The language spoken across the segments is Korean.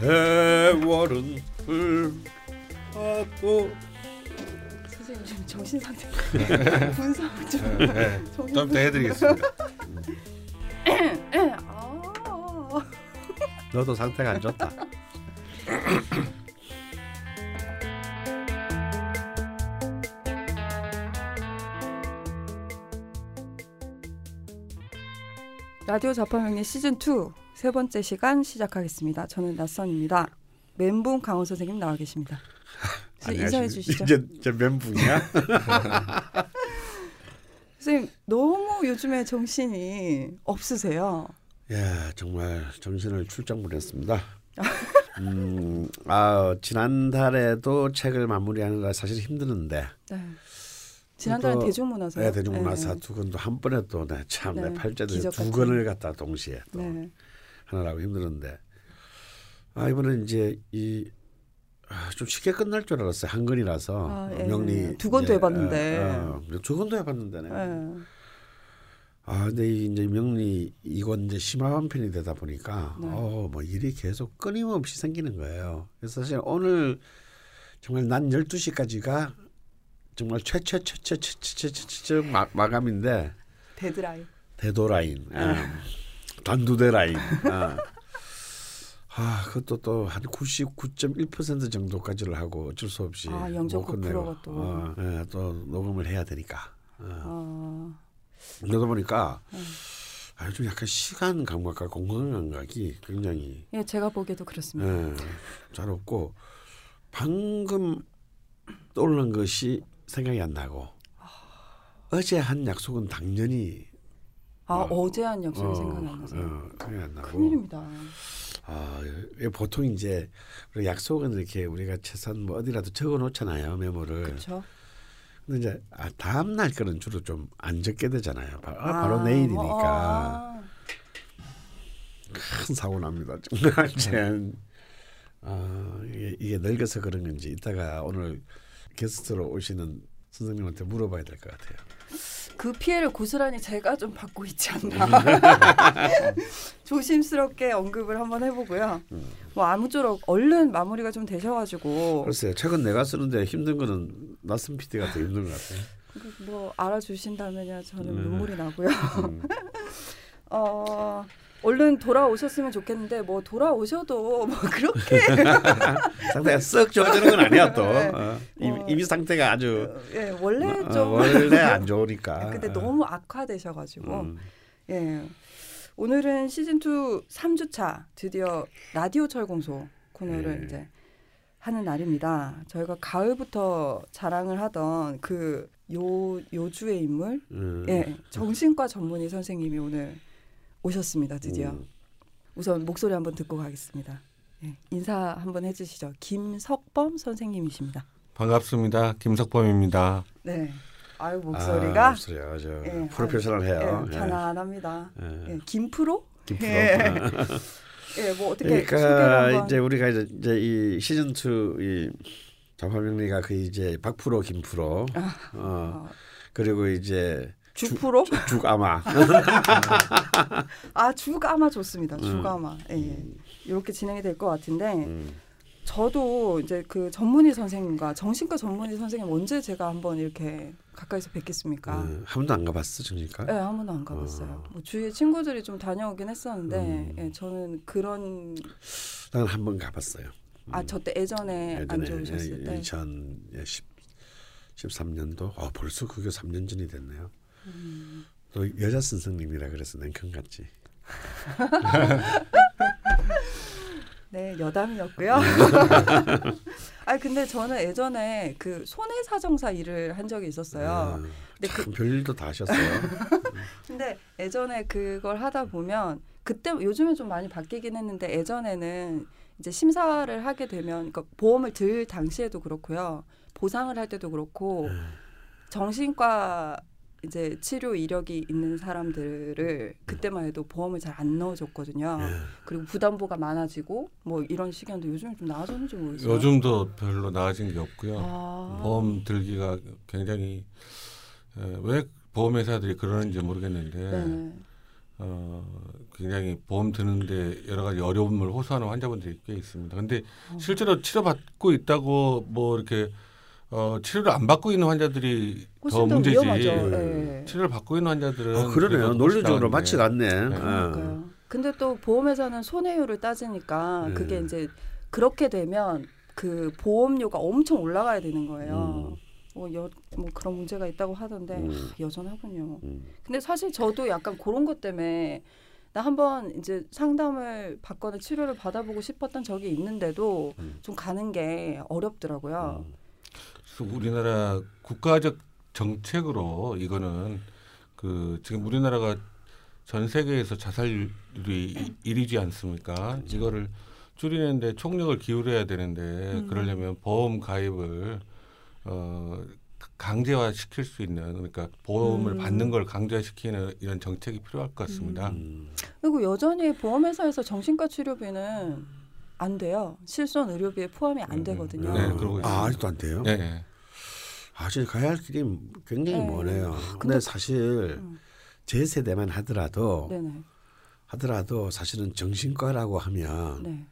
세월은 흘러도 선생님 지금 정신 상태 분석 좀 네, 정신 좀더 해드리겠습니다. 아. 너도 상태가 안 좋다. 라디오 자파명리 시즌 2 세 번째 시간 시작하겠습니다. 저는 낯선입니다. 멘붕 강원 선생님 나와 계십니다. 인사해 주시죠. 이제 이제 멘붕이야? 선생님 너무 요즘에 정신이 없으세요. 예, 정말 정신을 출장 보냈습니다. 음, 아 지난달에도 책을 마무리하느라 사실 힘드는데. 네. 지난달은 또, 대중문화사. 네, 대중문화사 두 권도 한 번에 또참내 네, 팔자들 기적 두 같은. 권을 갖다 동시에 또 네. 하느라고 힘들었는데 아 이번엔 이제 이 아, 좀 쉽게 끝날 줄 알았어요 한 권이라서 아, 예. 명리 두 권도 이제, 해봤는데. 어, 어, 두 권도 해봤는데네. 네. 아 근데 이 이제 명리 이건 이제 심화한 편이 되다 보니까 네. 어뭐 일이 계속 끊임없이 생기는 거예요. 그래서 사실 오늘 정말 난 12시까지가 정말 최최최최최최최최 마감인데 데드라인. 대도라인, 예. 단두대 라인. 아. 아, 그것도 또 한 99.1% 정도까지를 하고 어쩔 수 없이 아, 못0.9% 끝내고, 가 또. 어, 예, 또 녹음을 해야 되니까. 어. 아, 그러다 보니까 음. 아, 좀 약간 시간 감각과 공간 감각이 굉장히 예, 제가 보기에도 그렇습니다. 예, 잘 없고 방금 떠오르는 것이 생각이 안 나고 어제 한 약속은 당연히 아, 어, 어제 한 약속이 어, 생각이 안 나서. 어, 생각이 안 나고 큰일입니다. 아, 예, 보통 이제 약속은 이렇게 우리가 최소한 뭐 어디라도 적어 놓잖아요 메모를. 그렇죠. 근데 이제 아, 다음 날 거는 주로 좀 안 적게 되잖아요. 바, 아, 바로 내일이니까 아, 큰 사고 납니다. 정말 이제 아, 이게, 이게 늙어서 그런 건지 이따가 오늘 게스트로 오시는 선생님한테 물어봐야 될 것 같아요. 그 피해를 고스란히 제가 좀 받고 있지 않나. 조심스럽게 언급을 한번 해보고요. 음. 뭐 아무쪼록 얼른 마무리가 좀 되셔가지고 글쎄요, 최근 내가 쓰는데 힘든 거는 낯선 PD가 더 힘든 것 같아요. 뭐 알아주신다면야 저는 음. 눈물이 나고요. 음. 어, 얼른 돌아오셨으면 좋겠는데 뭐 돌아오셔도 뭐 그렇게 상태가 썩 좋아지는 건 아니야 또. 네. 어, 이미, 어. 이미 상태가 아주 예 원래 어, 좀 원래 안 좋으니까. 근데 너무 악화되셔가지고 음. 예. 오늘은 시즌 2 3주차 드디어 라디오 철공소 코너를 예. 이제 하는 날입니다. 저희가 가을부터 자랑을 하던 그 요 요주의 인물, 음. 예, 정신과 전문의 선생님이 오늘 오셨습니다. 드디어 음. 우선 목소리 한번 듣고 가겠습니다. 예, 인사 한번 해주시죠. 김석범 선생님이십니다. 반갑습니다. 김석범입니다. 네, 아유 아, 목소리가 목소리가 아주 예, 프로페셔널 해요. 예, 편안합니다. 예. 예, 김프로? 김프로. 예. 어. 예, 뭐 어떻게 그러니까 이제 우리가 이제, 이제 이 시즌 2이 자화명리가 그 이제 박프로 김프로 어 어, 그리고 이제 주프로? 죽아마 아 주가마 좋습니다. 음. 주가마. 예, 예. 이렇게 진행이 될 것 같은데 음. 저도 이제 그 전문의 선생님과 정신과 전문의 선생님 언제 제가 한번 이렇게 가까이서 뵙겠습니까? 음, 한 번도 안 가봤어 정신과? 네, 한 번도 안 가봤어요. 어. 뭐 주위에 친구들이 좀 다녀오긴 했었는데, 음. 예, 저는 그런 나는 한번 가봤어요. 아저때 예전에 안 좋으셨을 때, 2013년도 아 벌써 그게 3년 전이 됐네요. 음. 또 여자 선생님이라 그래서 냉큼 같지. 네 여담이었고요. 아 근데 저는 예전에 그 손해 사정사 일을 한 적이 있었어요. 아, 근데 그참 별일도 다 하셨어요. 근데 예전에 그걸 하다 보면 그때 요즘은 좀 많이 바뀌긴 했는데 예전에는 이제 심사를 하게 되면 그러니까 보험을 들 당시에도 그렇고요. 보상을 할 때도 그렇고 네. 정신과 이제 치료 이력이 있는 사람들을 그때만 해도 보험을 잘 안 넣어줬거든요. 예. 그리고 부담보가 많아지고 뭐 이런 시기인데 요즘 좀 나아졌는지 모르겠어요. 요즘도 별로 나아진 게 없고요. 아. 보험 들기가 굉장히 에, 왜 보험회사들이 그러는지 모르겠는데 네. 어, 굉장히 보험 드는데 여러 가지 어려움을 호소하는 환자분들이 꽤 있습니다. 근데 어. 실제로 치료받고 있다고 뭐 이렇게 어, 치료를 안 받고 있는 환자들이 더 훨씬 더 문제지. 위험하죠. 예. 치료를 받고 있는 환자들은 아, 그러네요. 논리적으로 맞지가 않네. 네. 어. 그러니까요. 근데 또 보험회사는 손해율을 따지니까 네. 그게 이제 그렇게 되면 그 보험료가 엄청 올라가야 되는 거예요. 음. 뭐, 여, 뭐 그런 문제가 있다고 하던데 음. 하, 여전하군요. 음. 근데 사실 저도 약간 그런 것 때문에 나 한번 이제 상담을 받거나 치료를 받아보고 싶었던 적이 있는데도 음. 좀 가는 게 어렵더라고요. 음. 그래서 우리나라 국가적 정책으로 이거는 그 지금 우리나라가 전 세계에서 자살률이 1위지 않습니까? 이거를 줄이는데 총력을 기울여야 되는데 음. 그러려면 보험 가입을 어 강제화 시킬 수 있는 그러니까 보험을 음. 받는 걸 강제화시키는 이런 정책이 필요할 것 같습니다. 음. 그리고 여전히 보험회사에서 정신과 치료비는 안 돼요. 실손 의료비에 포함이 안 음, 되거든요. 네, 그러고 아. 아직도 안 돼요? 네, 네. 아직 가야 할 길이 굉장히 네. 머네요. 근데, 근데- 사실 음. 제 세대만 하더라도 네네. 하더라도 사실은 정신과라고 하면 네.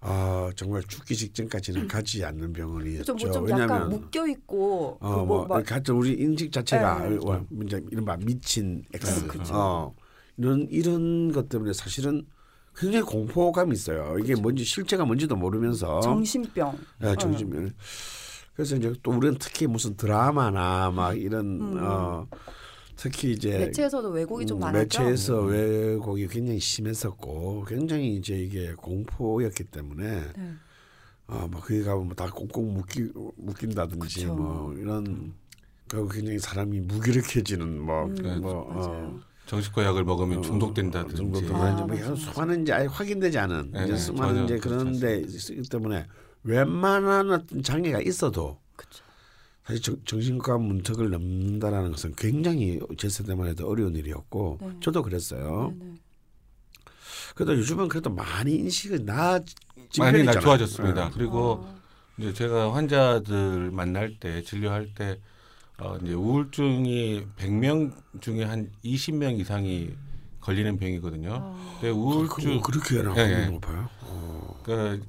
아 정말 죽기 직전까지는 가지 않는 병원이었죠. 약간 왜냐하면 묶여 있고 어, 그 뭐, 뭐, 막 같은 우리 인식 자체가 네. 와, 이제 이른바 미친 X, 네. 어, 이런 이런 것 때문에 사실은 굉장히 공포감이 있어요. 이게 뭔지 실체가 뭔지도 모르면서 정신병. 예, 정신병. 그래서 이제 또 우리는 특히 무슨 드라마나 막 이런 음. 어, 특히 이제 매체에서도 왜곡이 좀 음, 많았죠. 매체에서 왜곡이 굉장히 심했었고 굉장히 이제 이게 공포였기 때문에 네. 아, 뭐 거기 가면 뭐 다 꽁꽁 묶이, 묶인다든지 그쵸. 뭐 이런 그리고 굉장히 사람이 무기력해지는 뭐, 음, 뭐 맞아요. 정신과 약을 먹으면 어, 중독된다든지. 중독된다든지 아, 뭐 맞아요, 이런 맞아요. 수많은 이제 아예 확인되지 않은 네, 이제 네, 전혀 이제 그런데 있기 때문에 웬만한 어떤 장애가 있어도 그쵸. 사실 정, 정신과 문턱을 넘는다라는 것은 굉장히 제 세대만 해도 어려운 일이었고 네. 저도 그랬어요. 네네. 그래도 요즘은 그래도 많이 인식이 나아진 많이 나. 좋아졌습니다. 네. 그리고 아, 이제 제가 환자들 만날 때 진료할 때 어, 이제 우울증이 100명 중에 한 20명 이상이 걸리는 병이거든요. 아, 근데 그- 우울증 그, 그렇게 나 예, 예. 높아요. 어. 그러니까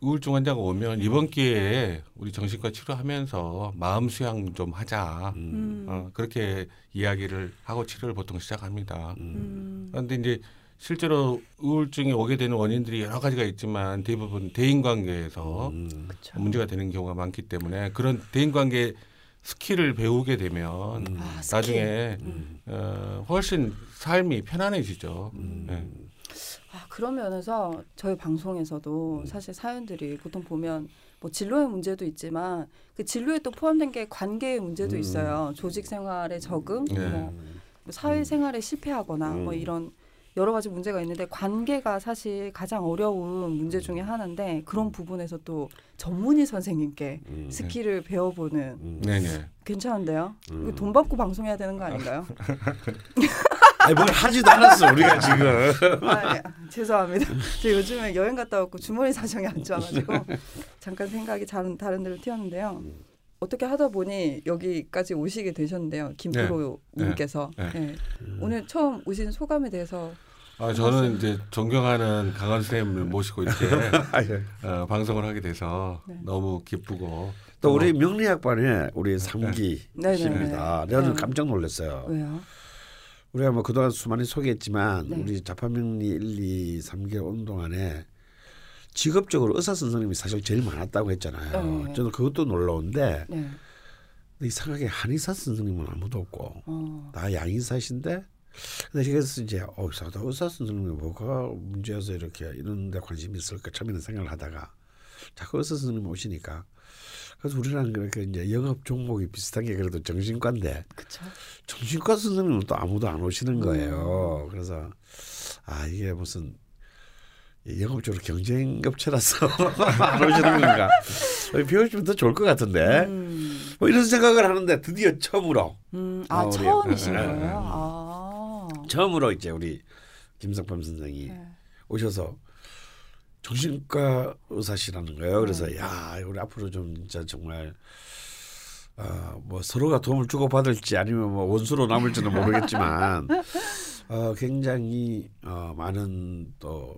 우울증 환자가 오면 이번 기회에 우리 정신과 치료하면서 마음 수양 좀 하자. 음, 어, 그렇게 이야기를 하고 치료를 보통 시작합니다. 음, 그런데 이제 실제로 우울증이 오게 되는 원인들이 여러 가지가 있지만 대부분 대인관계에서 음. 문제가 되는 경우가 많기 때문에 그런 대인관계 skill을 배우게 되면 음. 아, 스킬. 나중에 음. 어, 훨씬 삶이 편안해지죠. 네. 아, 그런 면에서 저희 방송에서도 사실 사연들이 보통 보면 뭐 진로의 문제도 있지만 그 진로에 또 포함된 게 관계의 문제도 음. 있어요. 조직 생활에 적응, 네. 뭐 사회 생활에 실패하거나 뭐 음. 이런 여러 가지 문제가 있는데 관계가 사실 가장 어려운 문제 중에 하나인데 그런 부분에서 또 전문의 선생님께 음. skill을 배워보는 음. 네네. 괜찮은데요? 음. 이거 돈 받고 방송해야 되는 거 아닌가요? 아니 뭘 하지도 않았어 우리가 지금. 아, 예. 죄송합니다. 저 요즘에 여행 갔다 왔고 주머니 사정이 안 좋아가지고 잠깐 생각이 다른 다른 데로 튀었는데요. 어떻게 하다 보니 여기까지 오시게 되셨는데요, 김프로님께서 네. 네. 오늘 처음 오신 소감에 대해서 아, 저는 이제 존경하는 강원 선생님을 모시고 이렇게 아, 예. 어, 방송을 하게 돼서 네. 너무 기쁘고 또 우리 명리학반에 우리 삼기 네, 네, 씨입니다. 네. 내가 좀 네. 깜짝 놀랐어요. 왜요? 우리가 뭐 그동안 수많이 소개했지만 네. 우리 자파명리 1, 2, 3개월 온 동안에 직업적으로 의사 선생님이 사실 제일 많았다고 했잖아요. 네. 저는 그것도 놀라운데 네. 이상하게 한의사 선생님은 아무도 없고 어. 다 양의사신데 근데 그래서 이제 어 이상하다 의사 선생님이 뭐가 문제여서 이렇게 이런데 관심이 있을까 처음에는 생각을 하다가 자꾸 의사 선생님 오시니까 그래서 우리랑 그렇게 이제 영업 종목이 비슷한 게 그래도 정신과인데 그쵸. 정신과 선생님은 또 아무도 안 음. 오시는 거예요. 그래서 아 이게 무슨 영업적으로 경쟁업체라서 안 오시는 건가? 배워주면 더 좋을 것 같은데 음, 뭐 이런 생각을 하는데 드디어 처음으로 음, 아, 처음이신 네, 거예요? 네. 아. 처음으로 이제 우리 김석범 선생이 네. 오셔서 정신과 의사시라는 거예요. 그래서 야 우리 앞으로 좀 진짜 정말 어, 뭐 서로가 도움을 주고 받을지 아니면 뭐 원수로 남을지는 모르겠지만 어, 굉장히 어, 많은 또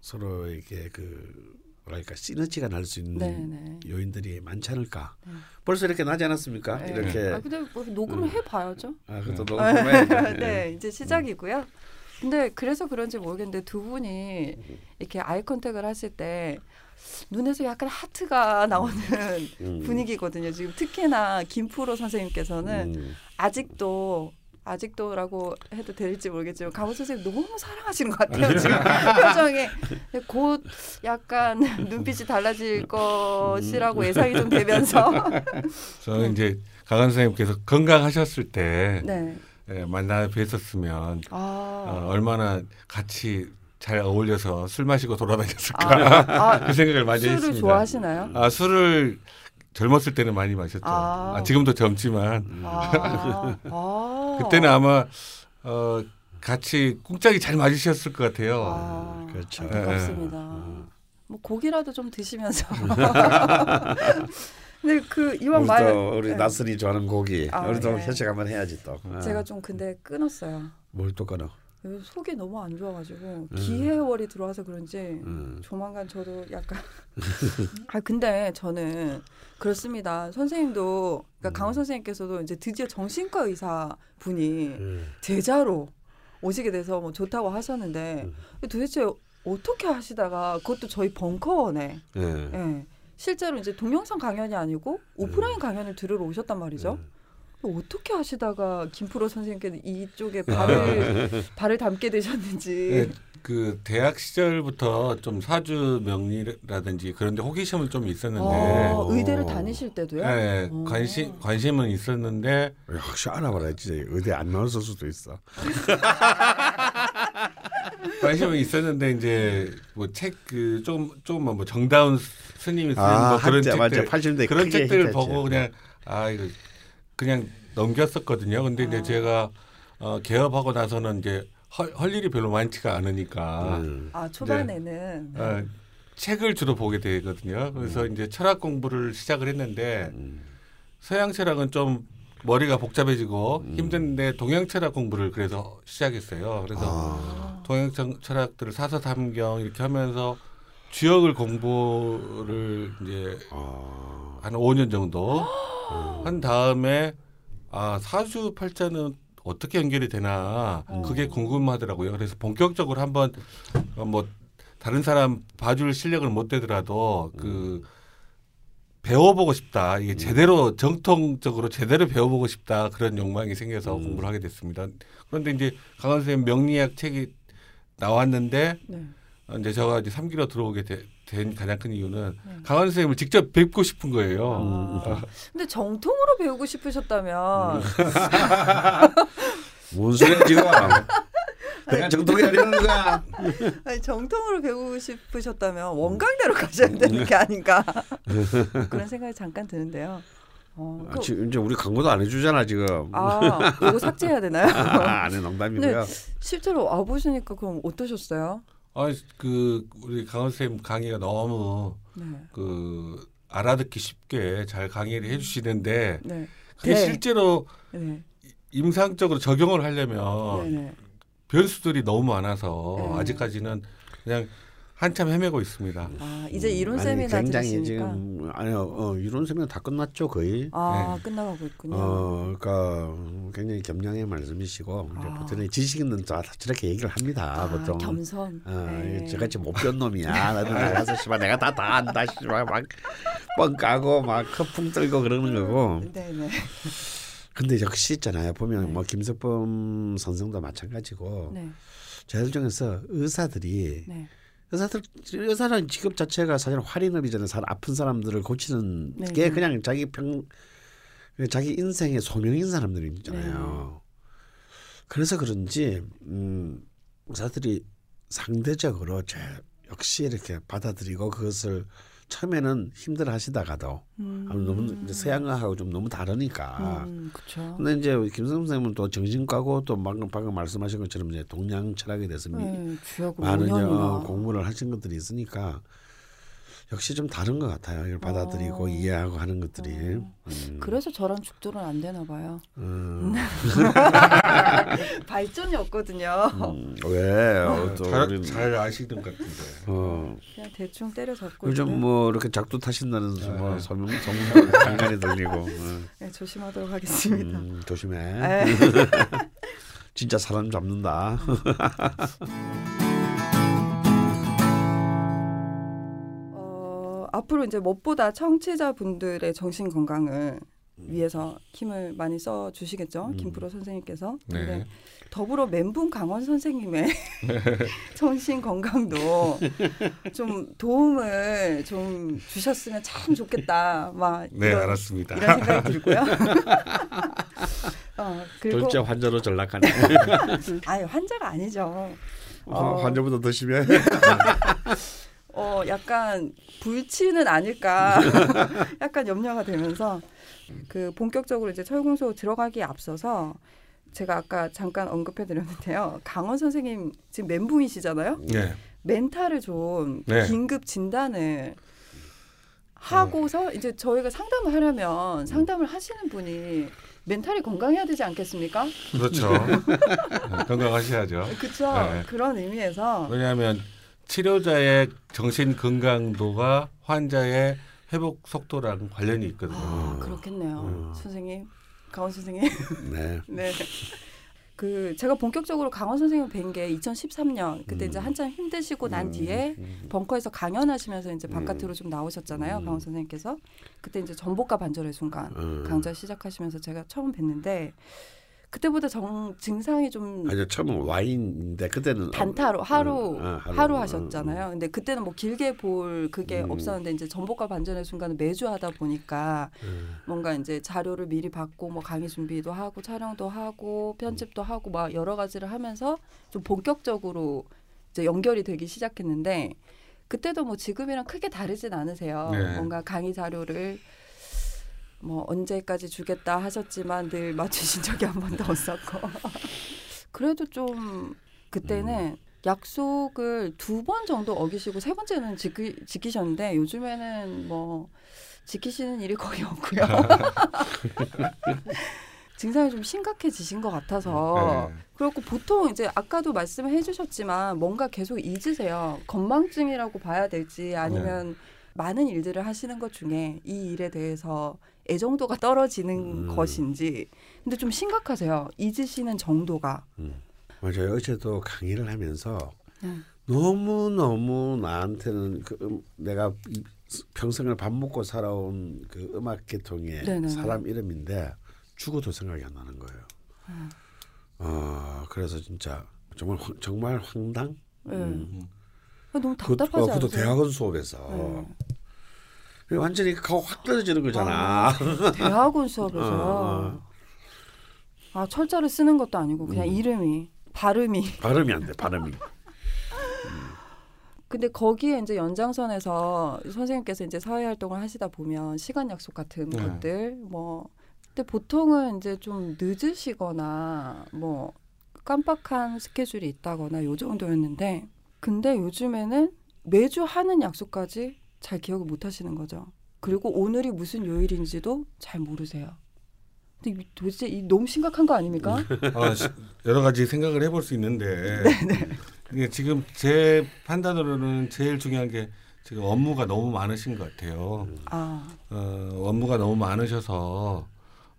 서로에게 그 뭐랄까 시너지가 날 수 있는 네, 네. 요인들이 많지 않을까. 네. 벌써 이렇게 나지 않았습니까? 네. 이렇게 아 근데 뭐 녹음을 음. 해봐야죠. 아, 그것도 너무 궁금해야죠. 네, 이제 시작이고요. 근데 그래서 그런지 모르겠는데 두 분이 이렇게 아이 컨택을 하실 때 눈에서 약간 하트가 나오는 음. 분위기거든요. 지금 특히나 김프로 선생님께서는 음. 아직도 아직도라고 해도 될지 모르겠지만 강호 선생님 너무 사랑하시는 것 같아요 지금 표정이 곧 약간 눈빛이 달라질 것이라고 예상이 좀 되면서 저는 이제 강한 선생님께서 건강하셨을 때 네. 예, 만나 뵀었으면 아, 어, 얼마나 같이 잘 어울려서 술 마시고 돌아다녔을까 아, 아, 그 생각을 많이 술을 했습니다. 좋아하시나요? 아 술을 젊었을 때는 많이 마셨죠. 아. 아, 지금도 젊지만 아, 아. 그때는 아마 어, 같이 꿍짝이 잘 맞으셨을 것 같아요. 아, 그렇죠. 안타깝습니다. 음. 뭐 고기라도 좀 드시면서. 근데 그 이왕 말또 우리 네. 나선이 좋아하는 고기. 아, 우리 또 네. 회식 한번 해야지 또. 아, 제가 좀 근데 끊었어요. 뭘 또 끊어? 속이 너무 안 좋아가지고 음. 기해월이 들어와서 그런지 음. 조만간 저도 약간 아 근데 저는 그렇습니다. 선생님도 그러니까 음. 강원 선생님께서도 이제 드디어 정신과 의사 분이 음. 제자로 오시게 돼서 뭐 좋다고 하셨는데 음. 도대체 어떻게 하시다가 그것도 저희 벙커원에 예. 예. 실제로 이제 동영상 강연이 아니고 오프라인 강연을 들으러 오셨단 말이죠. 음. 어떻게 하시다가 김프로 선생님께 이쪽에 발을 발을 담게 되셨는지. 네, 그 대학 시절부터 좀 사주 명리라든지 그런데 호기심은 좀 있었는데 어, 의대를 다니실 때도요? 네, 어. 관심 관심은 있었는데 역시 알아봐라 진짜 의대 안 나왔을 수도 있어. 관심은 있었는데 이제 뭐 책 그 조금 조금만 뭐 정다운 스님이 쓴 아, 뭐 그런 한자 맞아. 책들 80년대 그런 히트했지. 보고 그냥 아 이거 그냥 넘겼었거든요. 근데 이제 아. 제가 어, 개업하고 나서는 이제 할, 할 일이 별로 많지가 않으니까 음. 아 초반에는 어, 책을 주로 보게 되거든요. 그래서 이제 철학 공부를 시작을 했는데 음. 서양 철학은 좀 머리가 복잡해지고 음. 힘든데 동양 철학 공부를 그래서 시작했어요. 그래서 아. 동양 청- 철학들을 사서 삼경 이렇게 하면서 주역을 공부를 이제 아. 한 5년 정도 한 다음에 아 사주 팔자는 어떻게 연결이 되나 그게 궁금하더라고요. 그래서 본격적으로 한번 어, 뭐 다른 사람 봐줄 실력을 못 되더라도 그 배워보고 싶다. 이게 제대로 정통적으로 제대로 배워보고 싶다 그런 욕망이 생겨서 음. 공부를 하게 됐습니다. 그런데 이제 강원 선생님 명리학 책이 나왔는데 네. 어, 이제 제가 이제 3기로 들어오게 되- 된 가장 큰 이유는 네. 강원 선생님을 직접 뵙고 싶은 거예요. 아, 근데 정통으로 배우고 싶으셨다면 뭔 소리야 지금? 내가 정통이 아니는 거야. 아니, 정통으로 배우고 싶으셨다면 원광대로 가셔야 되는 게 아닌가 그런 생각이 잠깐 드는데요. 어, 아, 그- 지금 이제 우리 광고도 안 해주잖아 지금. 아, 이거 삭제해야 되나요? 아, 안해 농담이고요. 실제로 와보시니까 그럼 어떠셨어요? 아, 그 우리 강원 선생님 강의가 너무 네. 그 알아듣기 쉽게 잘 강의를 해주시는데 네. 그게 네. 실제로 네. 임상적으로 적용을 하려면 네. 네. 변수들이 너무 많아서 네. 아직까지는 그냥 한참 헤매고 있습니다. 아, 이제 이론 세미나 굉장히 들으시니까 지금 아니요 어, 이론 세미나 다 끝났죠 거의. 아, 네. 끝나가고 있군요. 어, 그러니까 굉장히 겸양의 말씀이시고 이제 아. 보통은 지식 있는 자 저렇게 얘기를 합니다. 아, 보통. 겸손. 어, 네. 저같이 못변 놈이야. 나도 나가서 씨발 내가 다 다 안다 씨발 막뻥 까고 막 커풍 떨고 그러는 거고. 네, 네. 근데 역시 있잖아요. 보면 네. 뭐 김석범 선생도 마찬가지고 네. 저희들 중에서 의사들이 네. 의사들 의사라는 직업 자체가 사실 활인업이잖아요. 사람 아픈 사람들을 고치는 네, 게 네. 그냥 자기 평 자기 인생의 소명인 사람들이 있잖아요. 네. 그래서 그런지 음, 의사들이 상대적으로 제 역시 이렇게 받아들이고 그것을 처음에는 힘들어 하시다가도 음. 너무 이제 서양하고 좀 너무 다르니까. 음. 근데 이제 김성 선생님은 또 정신과고 또 방금 방금 말씀하신 것처럼 이제 동양 철학에 대해서 미- 네, 많은 5년이나. 어, 공부를 하신 것들이 있으니까 역시 좀 다른 것 같아요. 이걸 받아들이고 어. 이해하고 하는 것들이. 어. 음. 그래서 저랑 죽돌은 안 되나 봐요. 음. 발전이 없거든요. 음. 왜? 어, 또 잘, 잘 아시는 것 같은데. 어. 그냥 대충 때려잡고 요즘. 뭐 이렇게 작두 타신다는 네. 뭐 소문 소문 간간히 들리고. 어. 네, 조심하도록 하겠습니다. 음, 조심해. 네. 진짜 사람 잡는다. 앞으로 이제 무엇보다 청취자분들의 정신 건강을 위해서 힘을 많이 써 주시겠죠 음. 김프로 선생님께서. 네. 근데 더불어 멘붕 강원 선생님의 정신 건강도 좀 도움을 좀 주셨으면 참 좋겠다. 막 네, 이런, 알았습니다. 이런 생각이 들고요. 어, 그리고 둘째 환자로 전락하네. 아유 환자가 아니죠. 어, 어. 환자보다 더 심해. 어 약간 불치는 아닐까 약간 염려가 되면서 그 본격적으로 이제 철공소 들어가기에 앞서서 제가 아까 잠깐 언급해 드렸는데요. 강원 선생님 지금 멘붕이시잖아요. 네. 멘탈을 좀 네. 긴급 진단을 하고서 이제 저희가 상담을 하려면 상담을 하시는 분이 멘탈이 건강해야 되지 않겠습니까? 그렇죠. 네, 건강하셔야죠. 그렇죠. 네. 그런 의미에서 왜냐하면 치료자의 정신 건강도가 환자의 회복 속도랑 관련이 있거든요. 아 그렇겠네요, 음. 선생님, 강원 선생님. 네. 네. 그 제가 본격적으로 강원 선생님을 뵌게 2013년 그때 음. 이제 한참 힘드시고 난 음, 뒤에 음. 벙커에서 강연하시면서 이제 음. 바깥으로 좀 나오셨잖아요 음. 강원 선생님께서 그때 이제 전복과 반절의 순간 음. 강좌 시작하시면서 제가 처음 뵀는데 그때보다 정 증상이 좀 아니 처음은 와인인데 그때는 단타로 하루 음, 아, 하루, 하루. 하셨잖아요. 근데 그때는 뭐 길게 볼 그게 음. 없었는데 이제 전복과 반전의 순간은 매주 하다 보니까 음. 뭔가 이제 자료를 미리 받고 뭐 강의 준비도 하고 촬영도 하고 편집도 하고 막 여러 가지를 하면서 좀 본격적으로 이제 연결이 되기 시작했는데 그때도 뭐 지금이랑 크게 다르진 않으세요. 네. 뭔가 강의 자료를 뭐 언제까지 주겠다 하셨지만 늘 맞추신 적이 한 번도 없었고 그래도 좀 그때는 약속을 두 번 정도 어기시고 세 번째는 지키, 지키셨는데 요즘에는 뭐 지키시는 일이 거의 없고요. 증상이 좀 심각해지신 것 같아서 네. 그렇고 보통 이제 아까도 말씀을 해주셨지만 뭔가 계속 잊으세요. 건망증이라고 봐야 될지 아니면 많은 일들을 하시는 것 중에 이 일에 대해서 애정도가 떨어지는 음. 것인지 근데 좀 심각하세요. 잊으시는 정도가. 맞아요. 어제도 강의를 하면서 네. 너무 너무 나한테는 그 음, 내가 이- 평생을 밥 먹고 살아온 그 음악 계통의 네네네. 사람 이름인데 죽어도 생각이 안 나는 거예요. 음. 어 그래서 진짜 정말 황- 정말 황당. 네. 음. 아, 너무 그, 답답하지 어, 그것도? 대학원 수업에서 네. 완전히 가고 확 떨어지는 거잖아. 아, 대학원 수업에서 어, 아 철자를 쓰는 것도 아니고 그냥 음. 이름이 발음이 발음이 안 돼. 발음이. 근데 거기에 이제 연장선에서 선생님께서 이제 사회 활동을 하시다 보면 시간 약속 같은 네. 것들 뭐 근데 보통은 이제 좀 늦으시거나 뭐 깜빡한 스케줄이 있다거나 요 정도였는데 근데 요즘에는 매주 하는 약속까지 잘 기억을 못 하시는 거죠. 그리고 오늘이 무슨 요일인지도 잘 모르세요. 근데 이- 도대체 이 너무 심각한 거 아닙니까? 아, 시- 여러 가지 생각을 해볼 수 있는데 이게 지금 제 판단으로는 제일 중요한 게 지금 업무가 너무 많으신 것 같아요. 아, 어, 업무가 너무 많으셔서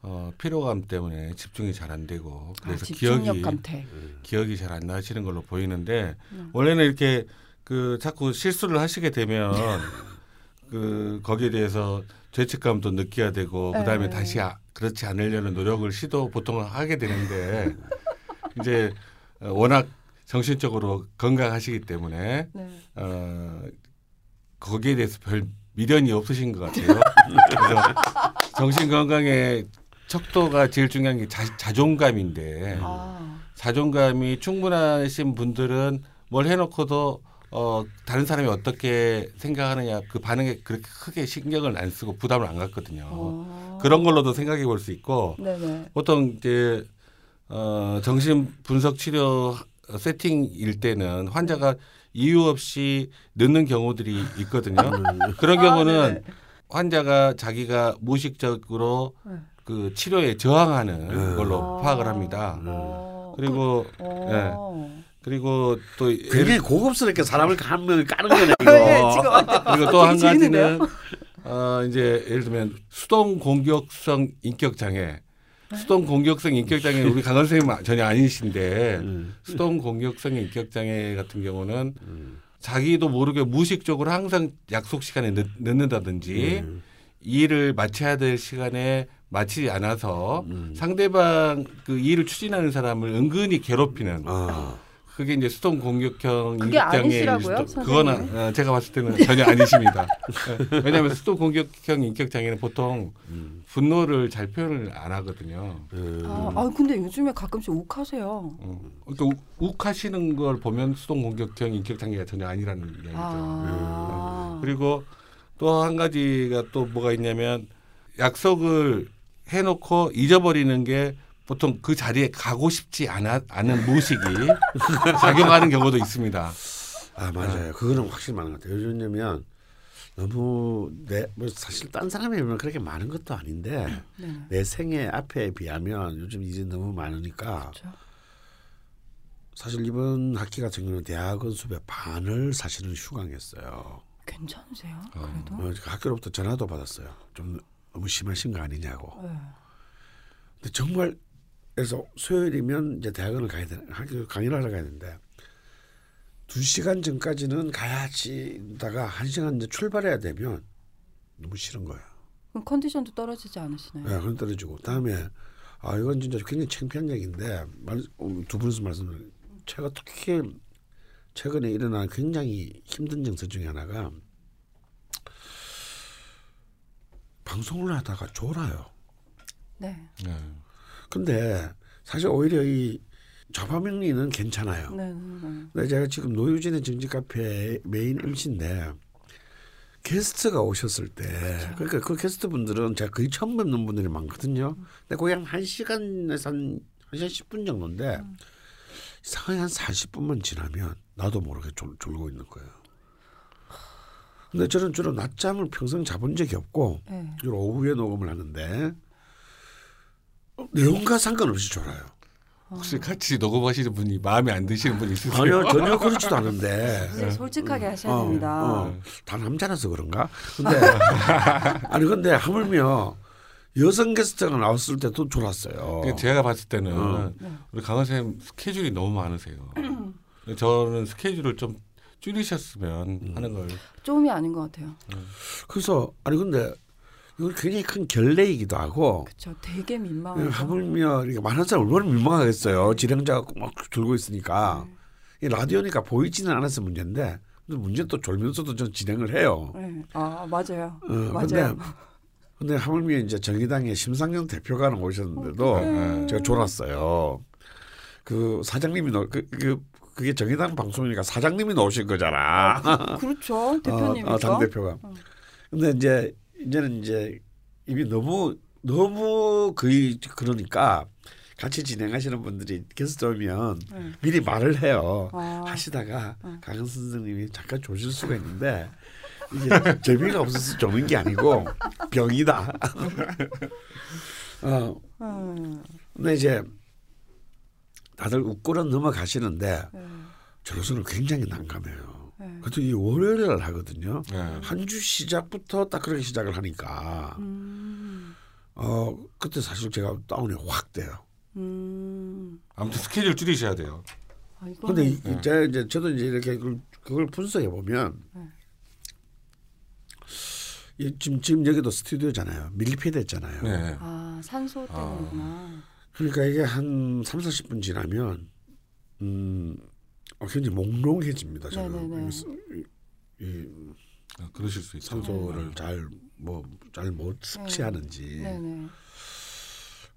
어, 피로감 때문에 집중이 잘 안 되고 아 그래서 집중력 기억이 감퇴. 기억이 잘 안 나시는 걸로 보이는데 음. 원래는 이렇게 그 자꾸 실수를 하시게 되면 그 거기에 대해서 죄책감도 느껴야 되고 그다음에 네. 다시 아, 그렇지 않으려는 노력을 시도 보통 하게 되는데 이제 어, 워낙 정신적으로 건강하시기 때문에 네. 어, 거기에 대해서 별 미련이 없으신 것 같아요. 정신 건강의 척도가 제일 중요한 게 자, 자존감인데 아, 자존감이 충분하신 분들은 뭘 해놓고도 어, 다른 사람이 어떻게 생각하느냐 그 반응에 그렇게 크게 신경을 안 쓰고 부담을 안 갖거든요. 어. 그런 걸로도 생각해 볼 수 있고 네네. 보통 이제 어, 정신 분석 치료 세팅일 때는 환자가 이유 없이 늦는 경우들이 있거든요. 음. 그런 아, 경우는 네네. 환자가 자기가 무의식적으로 네. 그 치료에 저항하는 음. 걸로 아. 파악을 합니다. 어, 그리고 그, 어. 그리고 또 굉장히 고급스럽게 사람을 한 명을 까는 거네 예, 이거. 지금 완전 그리고 또 한 되게? 가지는 어 이제 예를 들면 수동 공격성 인격 장애. 수동 공격성 인격 장애 우리 강원 선생님 전혀 아니신데 음. 수동 공격성 인격 장애 같은 경우는 음. 자기도 모르게 무의식적으로 항상 약속 시간에 늦, 늦는다든지 음. 일을 마쳐야 될 시간에 마치지 않아서 음. 상대방 그 일을 추진하는 사람을 은근히 괴롭히는 아. 그게 이제 수동 공격형 그게 아니시라고요, 수도- 그거는? 어, 제가 봤을 때는 전혀 아니십니다. 예. 왜냐하면 수동 공격형 인격 장애는 보통 음. 분노를 잘 표현을 안 하거든요. 음. 아, 아, 근데 요즘에 가끔씩 욱하세요. 어. 그러니까 욱- 욱하시는 걸 보면 수동 공격형 인격 장애가 전혀 아니라는 이야기죠. 아. 그리고 또 한 가지가 또 뭐가 있냐면 약속을 해놓고 잊어버리는 게 보통 그 자리에 가고 싶지 않아, 않은 무의식이 작용하는 경우도 있습니다. 아 맞아요. 그거는 확실히 많은 것 같아요. 왜냐면 너무 내뭐 사실 딴 사람이 보면 그렇게 많은 것도 아닌데 네. 내 생애 앞에 비하면 요즘 이제 너무 많으니까 그렇죠. 사실 이번 학기 같은 경우는 대학원 수업의 반을 사실은 휴강했어요. 괜찮으세요? 어. 그래도? 어, 학교로부터 전화도 받았어요. 좀 너무 심하신 거 아니냐고. 네. 근데 정말 그래서 수요일이면 이제 대학원을 가야 되는 학교 강의를 하러 가야 되는데 두 시간 전까지는 가야지다가 한 시간 이제 출발해야 되면 너무 싫은 거예요. 그럼 컨디션도 떨어지지 않으시나요? 네, 그건 떨어지고 다음에 아 이건 진짜 굉장히 창피한 얘기인데 말, 어, 두 분에서 말씀을 제가 특히 최근에 일어난 굉장히 힘든 정서 중에 하나가 방송을 하다가 졸아요. 네. 네. 근데 사실 오히려 이 좌파명리는 괜찮아요. 네. 네. 네. 근데 제가 지금 노유진의 정치 카페 메인 MC인데 게스트가 오셨을 때 그러니까 그 게스트 분들은 제가 거의 처음 뵙는 분들이 많거든요. 근데 거의 한 1시간에서 한 1시간 10분 정도인데 이상하게 한 40분만 지나면 나도 모르게 졸, 졸고 있는 거예요. 근데 저는 주로 낮잠을 평생 자본 적이 없고 네. 주로 오후에 녹음을 하는데 어, 내용과 상관없이 졸아요. 혹시 같이 녹음하시는 분이 마음에 안 드시는 분이 있으세요? 아니요 전혀 그렇지도 않은데 이제 솔직하게 하셔야 어, 됩니다. 어, 다 남자라서 그런가? 근데 아니 근데 하물며 여성 게스트가 나왔을 때도 졸았어요. 제가 봤을 때는 어. 네. 우리 강원 선생님 스케줄이 너무 많으세요. 저는 스케줄을 좀 줄이셨으면 하는 걸 좀이 아닌 것 같아요. 그래서 아니 근데 이건 굉장히 큰 결례이기도 하고 그렇죠. 되게 어, 민망해요. 하물며 이렇게 많은 사람 얼마나 민망하겠어요. 진행자가 막 들고 있으니까 이 라디오니까 보이지는 않아서 문제인데 근데 문제 또 졸면서도 전 진행을 해요. 네. 아 맞아요. 어, 맞아요. 근데 근데 하물며 이제 정의당의 심상정 대표가 오셨는데도 어, 제가 졸았어요. 그 사장님이 너, 그, 그 그게 정의당 방송이니까 사장님이 나오신 거잖아. 그렇죠. 대표님이니까. 어, 당 대표가. 근데 이제 이제는 이제 입이 너무 너무 거의 그러니까 같이 진행하시는 분들이 게스트 오면 네. 미리 말을 해요. 아. 하시다가 어. 강은 선생님이 잠깐 조실 수가 있는데 이게 재미가 없어서 조는 게 아니고 병이다. 어, 음. 근데 이제 다들 웃고는 넘어가시는데 네. 저로서는 굉장히 난감해요. 네. 그것도 이 월요일 날 하거든요. 네. 한주 시작부터 딱 그렇게 시작을 하니까 음. 어 그때 사실 제가 다운이 확 돼요. 음. 아무튼 스케줄 줄이셔야 돼요. 아, 이거 근데 이- 네. 이제 이제 저도 이제 이렇게 그걸, 그걸 분석해 보면 네. 이 지금 지금 여기도 스튜디오잖아요. 밀폐됐잖아요. 네. 아 산소 때문이구나. 그러니까 이게 한 3, 40분 지나면 음 어, 굉장히 몽롱해집니다. 저는 네네네. 이, 이 아, 그러실 수 있죠. 산소를 잘 뭐 잘 못 섭취하는지. 네네.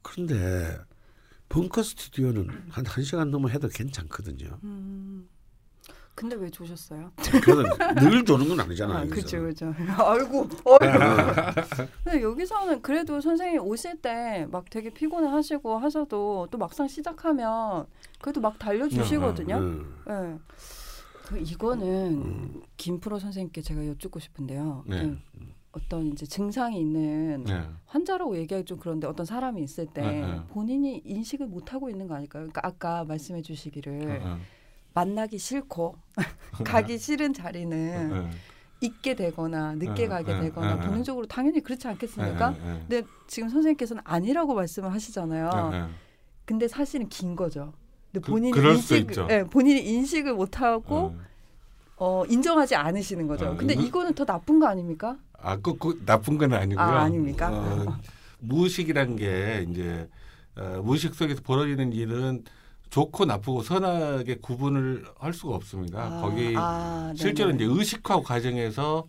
그런데 벙커 스튜디오는 한 1시간 넘어 해도 괜찮거든요. 음. 근데 왜 조셨어요? 그거는 늘 조는 건 아니잖아요. 아, 여기서. 그죠, 그죠. 아이고, 아이고. 근데 여기서는 그래도 선생님 오실 때 막 되게 피곤해 하시고 하셔도 또 막상 시작하면 그래도 막 달려주시거든요. 음. 네. 그 이거는 김프로 선생님께 제가 여쭙고 싶은데요. 네. 그 어떤 이제 증상이 있는 네. 환자라고 얘기하기 좀 그런데 어떤 사람이 있을 때 네, 네. 본인이 인식을 못 하고 있는 거 아닐까요? 그러니까 아까 말씀해 주시기를 어, 만나기 싫고 가기 싫은 어, 자리는 어. 있게 되거나 늦게 네, 가게 네, 되거나 네, 본능적으로 당연히 그렇지 않겠습니까? 네, 네, 근데 지금 선생님께서는 아니라고 말씀을 하시잖아요. 네, 네. 근데 사실은 긴 거죠. 근데 그- 본인이 그럴 수 인식, 있죠. 예, 본인이 인식을 못 하고 어. 어, 인정하지 않으시는 거죠. 어, 근데 이거- 이거는 더 나쁜 거 아닙니까? 아, 그, 그 나쁜 건 아니고요. 아, 아닙니까? 어, 무의식이란 게 이제 어, 무의식 속에서 벌어지는 일은 좋고 나쁘고 선하게 구분을 할 수가 없습니다. 아, 거기 아, 실제로. 이제 의식화 과정에서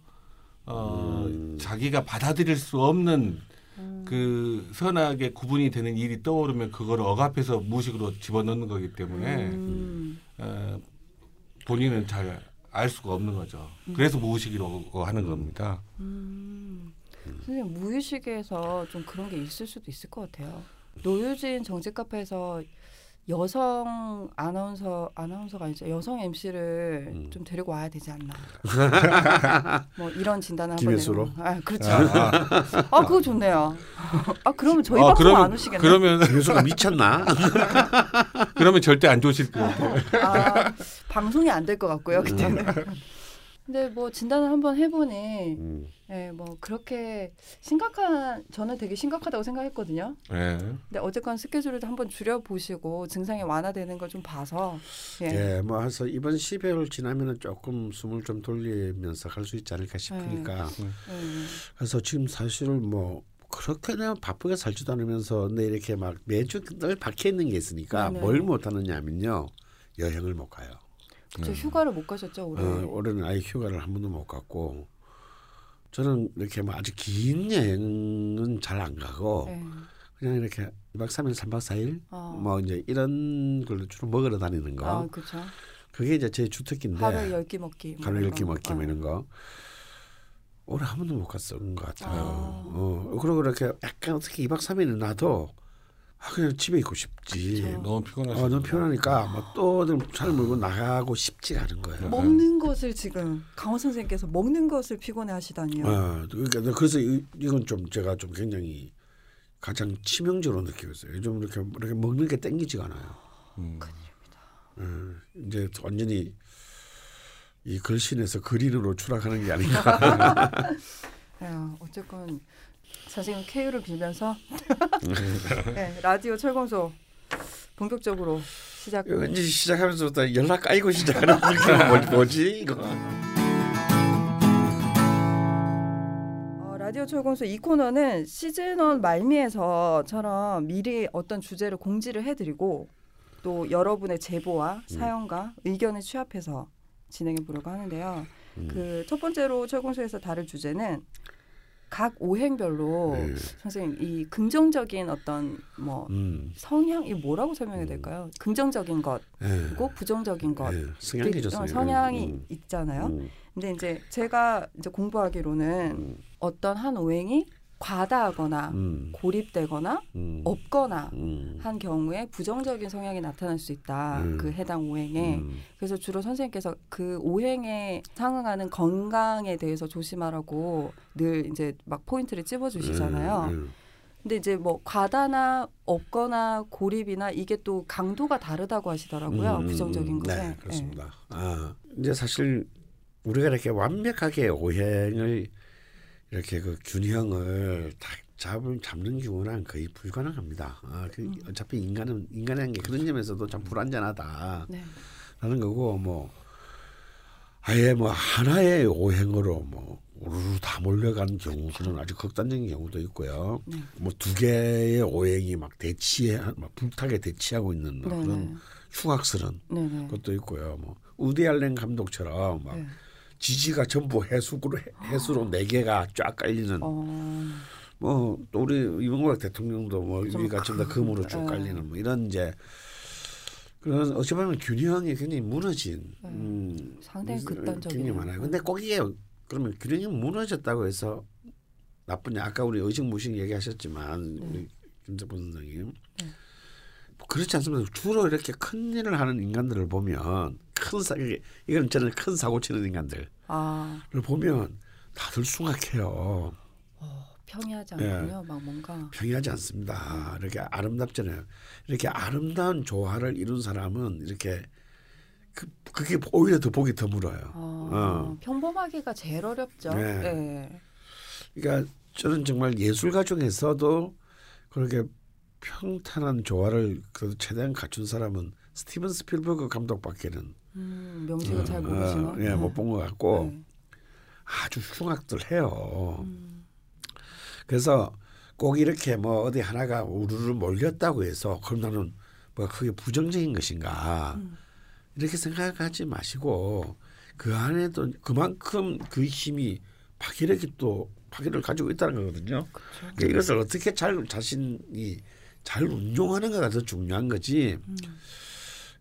어, 음. 자기가 받아들일 수 없는 음. 그 선하게 구분이 되는 일이 떠오르면 그걸 억압해서 무의식으로 집어넣는 거기 때문에 음. 어, 본인은 잘 알 수가 없는 거죠. 그래서 무의식이라고 하는 겁니다. 음. 선생님 무의식에서 좀 그런 게 있을 수도 있을 것 같아요. 노유진 정치 카페에서 여성 아나운서 아나운서가 아니죠 여성 MC를 음. 좀 데리고 와야 되지 않나. 뭐 이런 진단을 한번 김혜수로? 아 그렇죠. 아 그거 좋네요. 아 그러면 저희 아, 방송 안 오시겠네. 그러면 교수가 미쳤나? 그러면 절대 안 좋으실 거예요. 아 방송이 안 될 것 같고요 음. 그때는. 근데 뭐 진단을 한번 해보니, 음. 예, 뭐 그렇게 심각한 저는 되게 심각하다고 생각했거든요. 네. 근데 어쨌건 스케줄을 한번 줄여 보시고 증상이 완화되는 걸 좀 봐서, 예, 예, 뭐 해서 이번 12월 지나면은 조금 숨을 좀 돌리면서 갈 수 있지 않을까 싶으니까. 음, 그래서 지금 사실은 뭐 그렇게 내가 바쁘게 살지도 않으면서 내 이렇게 막 매주 늘 박혀 있는 게 있으니까 네네. 뭘못 하느냐면요. 여행을 못 가요. 저 휴가를 못 가셨죠 올해. 어, 올해는 아예 휴가를 한 번도 못 갔고 저는 이렇게 뭐 아주 긴 여행은 잘 안 가고 예. 그냥 이렇게 2박 3일, 3박 4일 어. 뭐 이제 이런 걸로 주로 먹으러 다니는 거. 아, 그렇죠. 그게 이제 제 주특기인데 하루에 열끼 먹기. 뭐 하루 이런 열끼 거. 먹기 뭐 이런 거. 올해 한 번도 못 갔던 것 같아요. 아. 어, 그리고 이렇게 약간 어떻게 2박 3일은 나도 아, 그냥 집에 있고 싶지. 그렇죠. 너무 피곤하시죠. 어, 너무 피곤하니까 뭐또 차를 몰고 나가고 싶지가 않은 거예요. 먹는 것을 지금 강원 선생님께서 먹는 것을 피곤해 하시다니요. 어, 그러니까 그래서 이, 이건 좀 제가 좀 굉장히 가장 치명적으로 느끼고 있어요. 요즘 이렇게 이렇게 먹는 게 땡기지가 않아요. 음. 어, 이제 완전히 이 글신에서 글인으로 추락하는 게 아닌가. 예, 어쨌건 선생님 KU를 빌면서 네, 라디오 철공소 본격적으로 시작. 왠지 시작하면서부터 연락 까이고 시작하는 느낌은 뭐지, 뭐지 이거. 어, 라디오 철공소 이 코너는 시즌 1 말미에서처럼 미리 어떤 주제를 공지를 해드리고 또 여러분의 제보와 사연과 의견을 취합해서 진행해 보려고 하는데요. 음. 그첫 번째로 철공소에서 다룰 주제는 각 오행별로 네. 선생님 이 긍정적인 어떤 뭐 음, 성향 이 뭐라고 설명해야 될까요? 긍정적인 것 예. 그리고 부정적인 것 예, 성향이 어, 좋습니다. 성향이 음, 있잖아요. 음, 근데 이제 제가 이제 공부하기로는 음, 어떤 한 오행이 과다하거나 음, 고립되거나 음, 없거나 음, 한 경우에 부정적인 성향이 나타날 수 있다. 음. 그 해당 오행에. 음, 그래서 주로 선생님께서 그 오행에 상응하는 건강에 대해서 조심하라고 늘 이제 막 포인트를 찝어 주시잖아요. 음, 음. 근데 이제 뭐 과다나 없거나 고립이나 이게 또 강도가 다르다고 하시더라고요. 음, 부정적인 것에. 네, 그렇습니다. 아, 이제 사실 우리가 이렇게 완벽하게 오행을 이렇게 그 균형을 다 잡을 잡는 경우는 거의 불가능합니다. 아, 그 음. 어차피 인간은 인간이라는 게 그런 점에서도 참 불완전하다. 네. 라는 거고 뭐 아예 뭐 하나의 오행으로 뭐 우르르 다 몰려간 경우는 아주 극단적인 경우도 있고요. 네. 뭐두 개의 오행이 막 대치해 막 불타게 대치하고 있는 뭐 네. 그런 흉악스러운 네네. 것도 있고요. 뭐 우디 알렌 감독처럼 막 네. 지지가 전부 해수로 해수로 네 개가 쫙 깔리는 어, 뭐또 우리 이명박 대통령도 뭐좀 위가 전부 다 큰- 금으로 쭉 예. 깔리는 뭐 이런 이제 그런 어찌 보면 균형이 굉장히 무너진 네. 음, 상당히 극단적이네요. 굉장히 많아요. 근데 꼭 이게 그러면 균형이 무너졌다고 해서 나쁘냐? 아까 우리 의식 무식 얘기하셨지만 네. 우리 김재본 선생님 뭐 그렇지 않습니다. 주로 이렇게 큰 일을 하는 인간들을 보면 큰 사, 이건 저는 큰 사고 치는 인간들을 아 보면 다들 숭악해요. 어, 평이하지 예. 않군요. 막 뭔가 평이하지 않습니다. 이렇게 아름답잖아요. 이렇게 아름다운 조화를 이룬 사람은 이렇게 그, 그게 오히려 더 보기 드물어요. 어, 어. 평범하기가 제일 어렵죠. 네. 네. 그러니까 저는 정말 예술가 중에서도 그렇게 평탄한 조화를 그래도 최대한 갖춘 사람은 스티븐 스필버그 감독밖에는 음, 명식을 잘 모르시나? 어, 예, 못본 것 같고 네. 아주 흉악들 해요. 음, 그래서 꼭 이렇게 뭐 어디 하나가 우르르 몰렸다고 해서 그럼 나는 뭐 그게 부정적인 것인가 음. 이렇게 생각하지 마시고 그 안에도 그만큼 그 힘이 파괴력이 또 파괴를 가지고 있다는 거거든요. 그렇죠. 그러니까 이것을 어떻게 잘 자신이 잘 운용하는가가 더 중요한 거지. 음.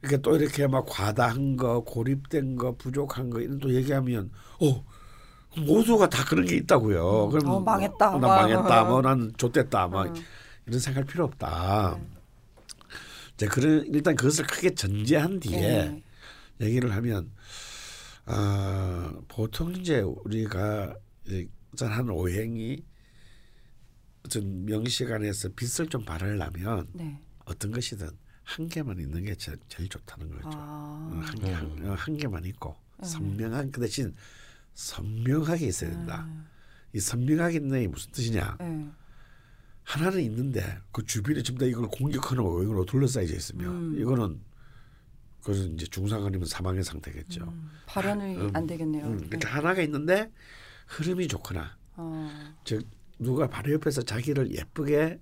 그러니까 또 이렇게 막 과다한 거, 고립된 거, 부족한 거 이런 또 얘기하면 어 모두가 다 그런 게 있다고요. 그럼 어, 망했다. 어, 나 막. 망했다. 뭐난 좆됐다. 막 어. 이런 생각할 필요 없다. 네. 이제 그런 일단 그것을 크게 전제한 뒤에 네. 얘기를 하면 아 보통 이제 우리가 이 하는 오행이 어떤 명시간에서 빛을 좀 발하려면 네. 어떤 것이든 한 개만 있는 게 제일, 제일 좋다는 거죠. 어, 아. 한, 개, 한, 어, 한 개만 있고 음. 선명한 그 대신 선명하게 있어야 된다. 음. 이 선명하게 있는 게 무슨 뜻이냐? 네. 하나는 있는데 그 주변에 전부 다 이걸 공격하는 오행으로 둘러싸여져 있으면 음. 이거는 그것은 이제 중상 아니면 사망의 상태겠죠. 음, 발현이 음. 안 되겠네요. 음, 네. 그러니까 하나가 있는데 흐름이 좋거나 어, 즉 누가 바로 옆에서 자기를 예쁘게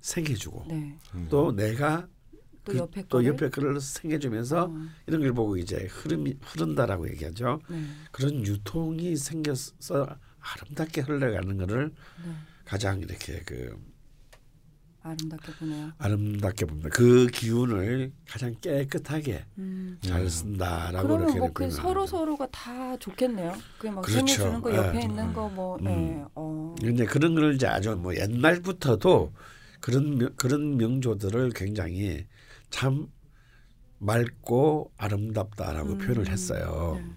생겨주고 네. 또 내가 또 그- 옆에 또? 옆에 그를 생겨주면서 어, 이런 걸 보고 이제 흐름이 흐른다라고 얘기하죠. 네. 그런 유통이 생겨서 아름답게 흘러가는 거를 네. 가장 이렇게 그 아름답게 보네요. 아름답게 봅니다. 그 기운을 가장 깨끗하게 음. 잘 쓴다라고 그러면 이렇게 뭐 그 서로. 서로가 다 좋겠네요. 그게 막 그렇죠. 생일 주는 거 옆에 예. 있는 거 뭐, 음. 예, 어, 근데 그런 걸 이제 아주 뭐 옛날부터도 그런 명- 그런 명조들을 굉장히 참 맑고 아름답다라고 음. 표현을 했어요. 네.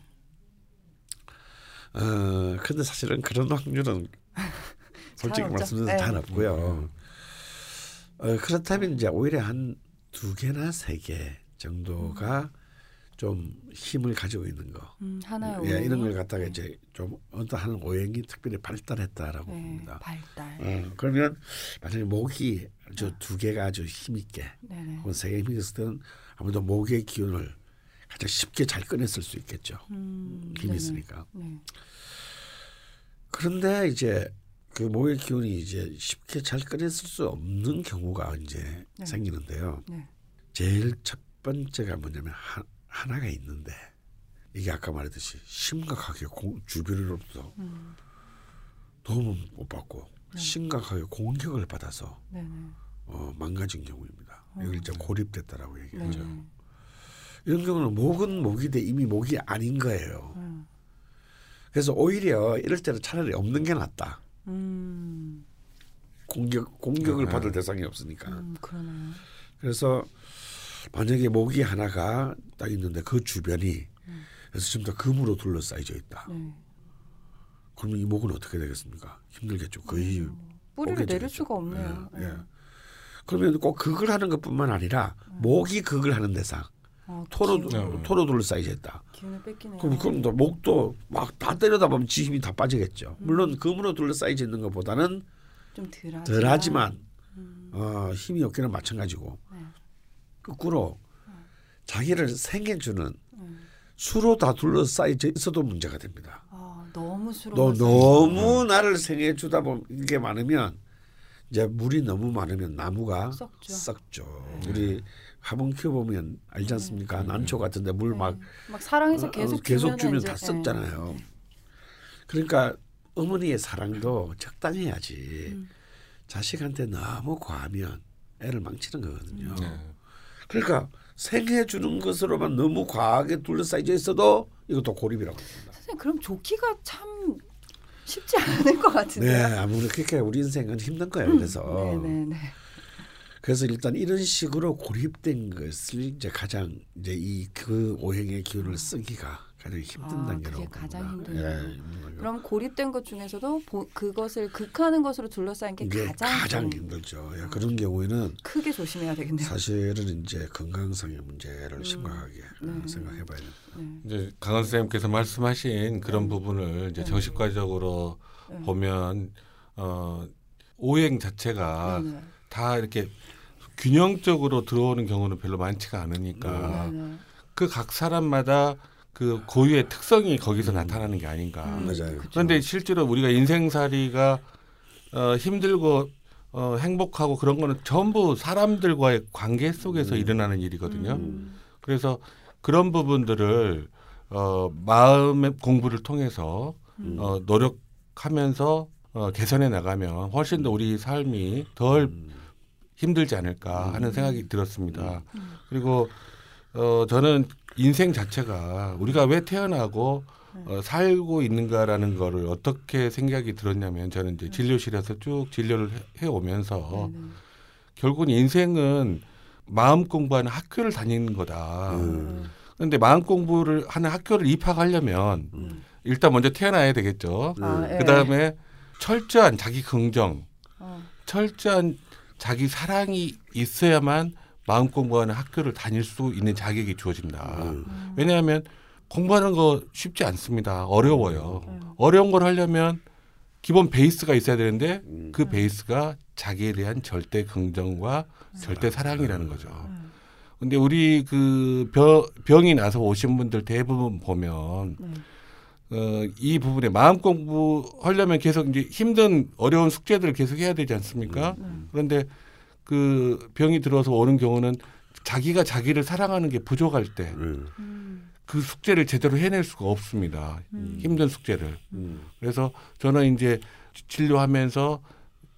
어, 근데 사실은 그런 확률은 솔직히. 말씀드려서 네. 잘 없고요. 어, 그렇다면 이제 오히려 한 두 개나 세 개 정도가 좀 힘을 가지고 있는 거. 음, 하나의 예, 오행이? 이런 걸 갖다가 이제 좀 어떠한 오행이 특별히 발달했다라고 네, 봅니다. 발달. 어, 그러면 만약에 목이 저두 개가 아주 힘있게. 혹은 세개 힘있을 때는 아무래도 목의 기운을 가장 쉽게 잘 꺼냈을 수 있겠죠. 음, 힘이 네네. 있으니까. 네. 그런데 이제 그 목의 기운이 이제 쉽게 잘 꺼냈을 수 없는 경우가 이제 네. 생기는데요. 네. 제일 첫 번째가 뭐냐면 하, 하나가 있는데 이게 아까 말했듯이 심각하게 공, 주변으로부터 음, 도움을 못 받고 네. 심각하게 공격을 받아서. 어, 망가진 경우입니다. 어. 이걸 이제 고립됐다라고 얘기하죠. 네네. 이런 경우는 목은 목이 돼 이미 목이 아닌 거예요. 음. 그래서 오히려 이럴 때는 차라리 없는 게 낫다. 음, 공격 공격을 네. 받을 대상이 없으니까. 음, 그러네요. 그래서 만약에 목이 하나가 딱 있는데 그 주변이 음. 그래서 지금 다 금으로 둘러싸여져 있다. 네. 그러면 이 목은 어떻게 되겠습니까? 힘들겠죠. 거의 음, 뿌리를. 내릴 수가 없네요. 예, 예. 그러면 꼭 극을 하는 것뿐만 아니라 목이 극을 하는 대상 어, 토로 기운, 네. 토로. 기운을 뺏기네요. 그럼 그럼 또 목도 막 다 때려다 보면 지 힘이 다 빠지겠죠. 물론 금으로 둘러싸여져 있는 것보다는 좀 덜하지만. 덜하지 만 음, 어, 힘이 없기는 마찬가지고 네. 거꾸로 자기를 생겨주는 음. 수로 다 둘러싸여져 있어도 문제가 됩니다. 아, 너무 수로. 너 너무 나를 생겨주다 보는 게 많으면 이제 물이 너무 많으면 나무가 썩죠. 썩죠. 우리 화분 키워보면 알지 않습니까? 난초 같은데 물 막막 사랑해서 계속 어, 계속 주면 주면은 다 썩잖아요. 예. 그러니까 어머니의 사랑도 적당해야지. 음. 자식한테 너무 과하면 애를 망치는 거거든요. 네. 그러니까 생해 주는 것으로만 너무 과하게 둘러싸여 있어도 이것도 고립이라고 합니다. 선생님 그럼 좋기가 참 쉽지 않을 것 같은데. 네, 아무래도 그렇게 우리 인생은 힘든 거예요. 그래서 네네네. 그래서 일단 이런 식으로 고립된 것을 이제 가장 이제 이 그 오행의 기운을 쓰기가 가장 힘든 아, 단계라고 그게 가장 봅니다. 힘든 예. 그럼 고립된 것 중에서도 보, 그것을 극하는 것으로 둘러싸인 게 가장, 가장 좀 힘들죠. 예, 그런 경우에는 크게 조심해야 되겠네요. 사실은 이제 건강상의 문제를 음. 심각하게 네. 생각해봐야 됩니다. 네. 이제 강원 선생님께서 말씀하신 그런 네. 부분을 이제 네. 정신과적으로 네. 보면 어 오행 자체가 네, 네. 다 이렇게 균형적으로 들어오는 경우는 별로 많지가 않으니까 네, 네. 그각 사람마다 그 고유의 특성이 거기서 나타나는 게 아닌가. 음, 맞아요. 그쵸. 그런데 실제로 우리가 인생살이가 어, 힘들고 어, 행복하고 그런 거는 전부 사람들과의 관계 속에서 음. 일어나는 일이거든요. 음. 그래서 그런 부분들을 어, 마음의 공부를 통해서 음. 어, 노력하면서 어, 개선해 나가면 훨씬 더 우리 삶이 덜 음. 힘들지 않을까 하는 생각이 들었습니다. 음. 그리고 어, 저는 인생 자체가 우리가 왜 태어나고 어, 살고 있는가라는 거를 어떻게 생각이 들었냐면 저는 이제 진료실에서 쭉 진료를 해- 해오면서 네, 네. 결국은 인생은 마음 공부하는 학교를 다니는 거다. 음. 그런데 마음 공부를 하는 학교를 입학하려면 음. 일단 먼저 태어나야 되겠죠. 아, 네. 예. 그 다음에 철저한 자기 긍정, 어. 철저한 자기 사랑이 있어야만 마음 공부하는 학교를 다닐 수 있는 자격이 주어진다. 음. 음. 왜냐하면 공부하는 거 쉽지 않습니다. 어려워요. 음. 어려운 걸 하려면 기본 베이스가 있어야 되는데 음. 그 베이스가 자기에 대한 절대 긍정과 절대 사랑이라는 거죠. 음. 근데 우리 그 병, 병이 나서 오신 분들 대부분 보면 네. 어, 이 부분에 마음 공부하려면 계속 이제 힘든 어려운 숙제들을 계속 해야 되지 않습니까? 음. 그런데 그 병이 들어서 오는 경우는 자기가 자기를 사랑하는 게 부족할 때그 음. 음. 숙제를 제대로 해낼 수가 없습니다. 음. 힘든 숙제를. 음. 그래서 저는 이제 치- 진료하면서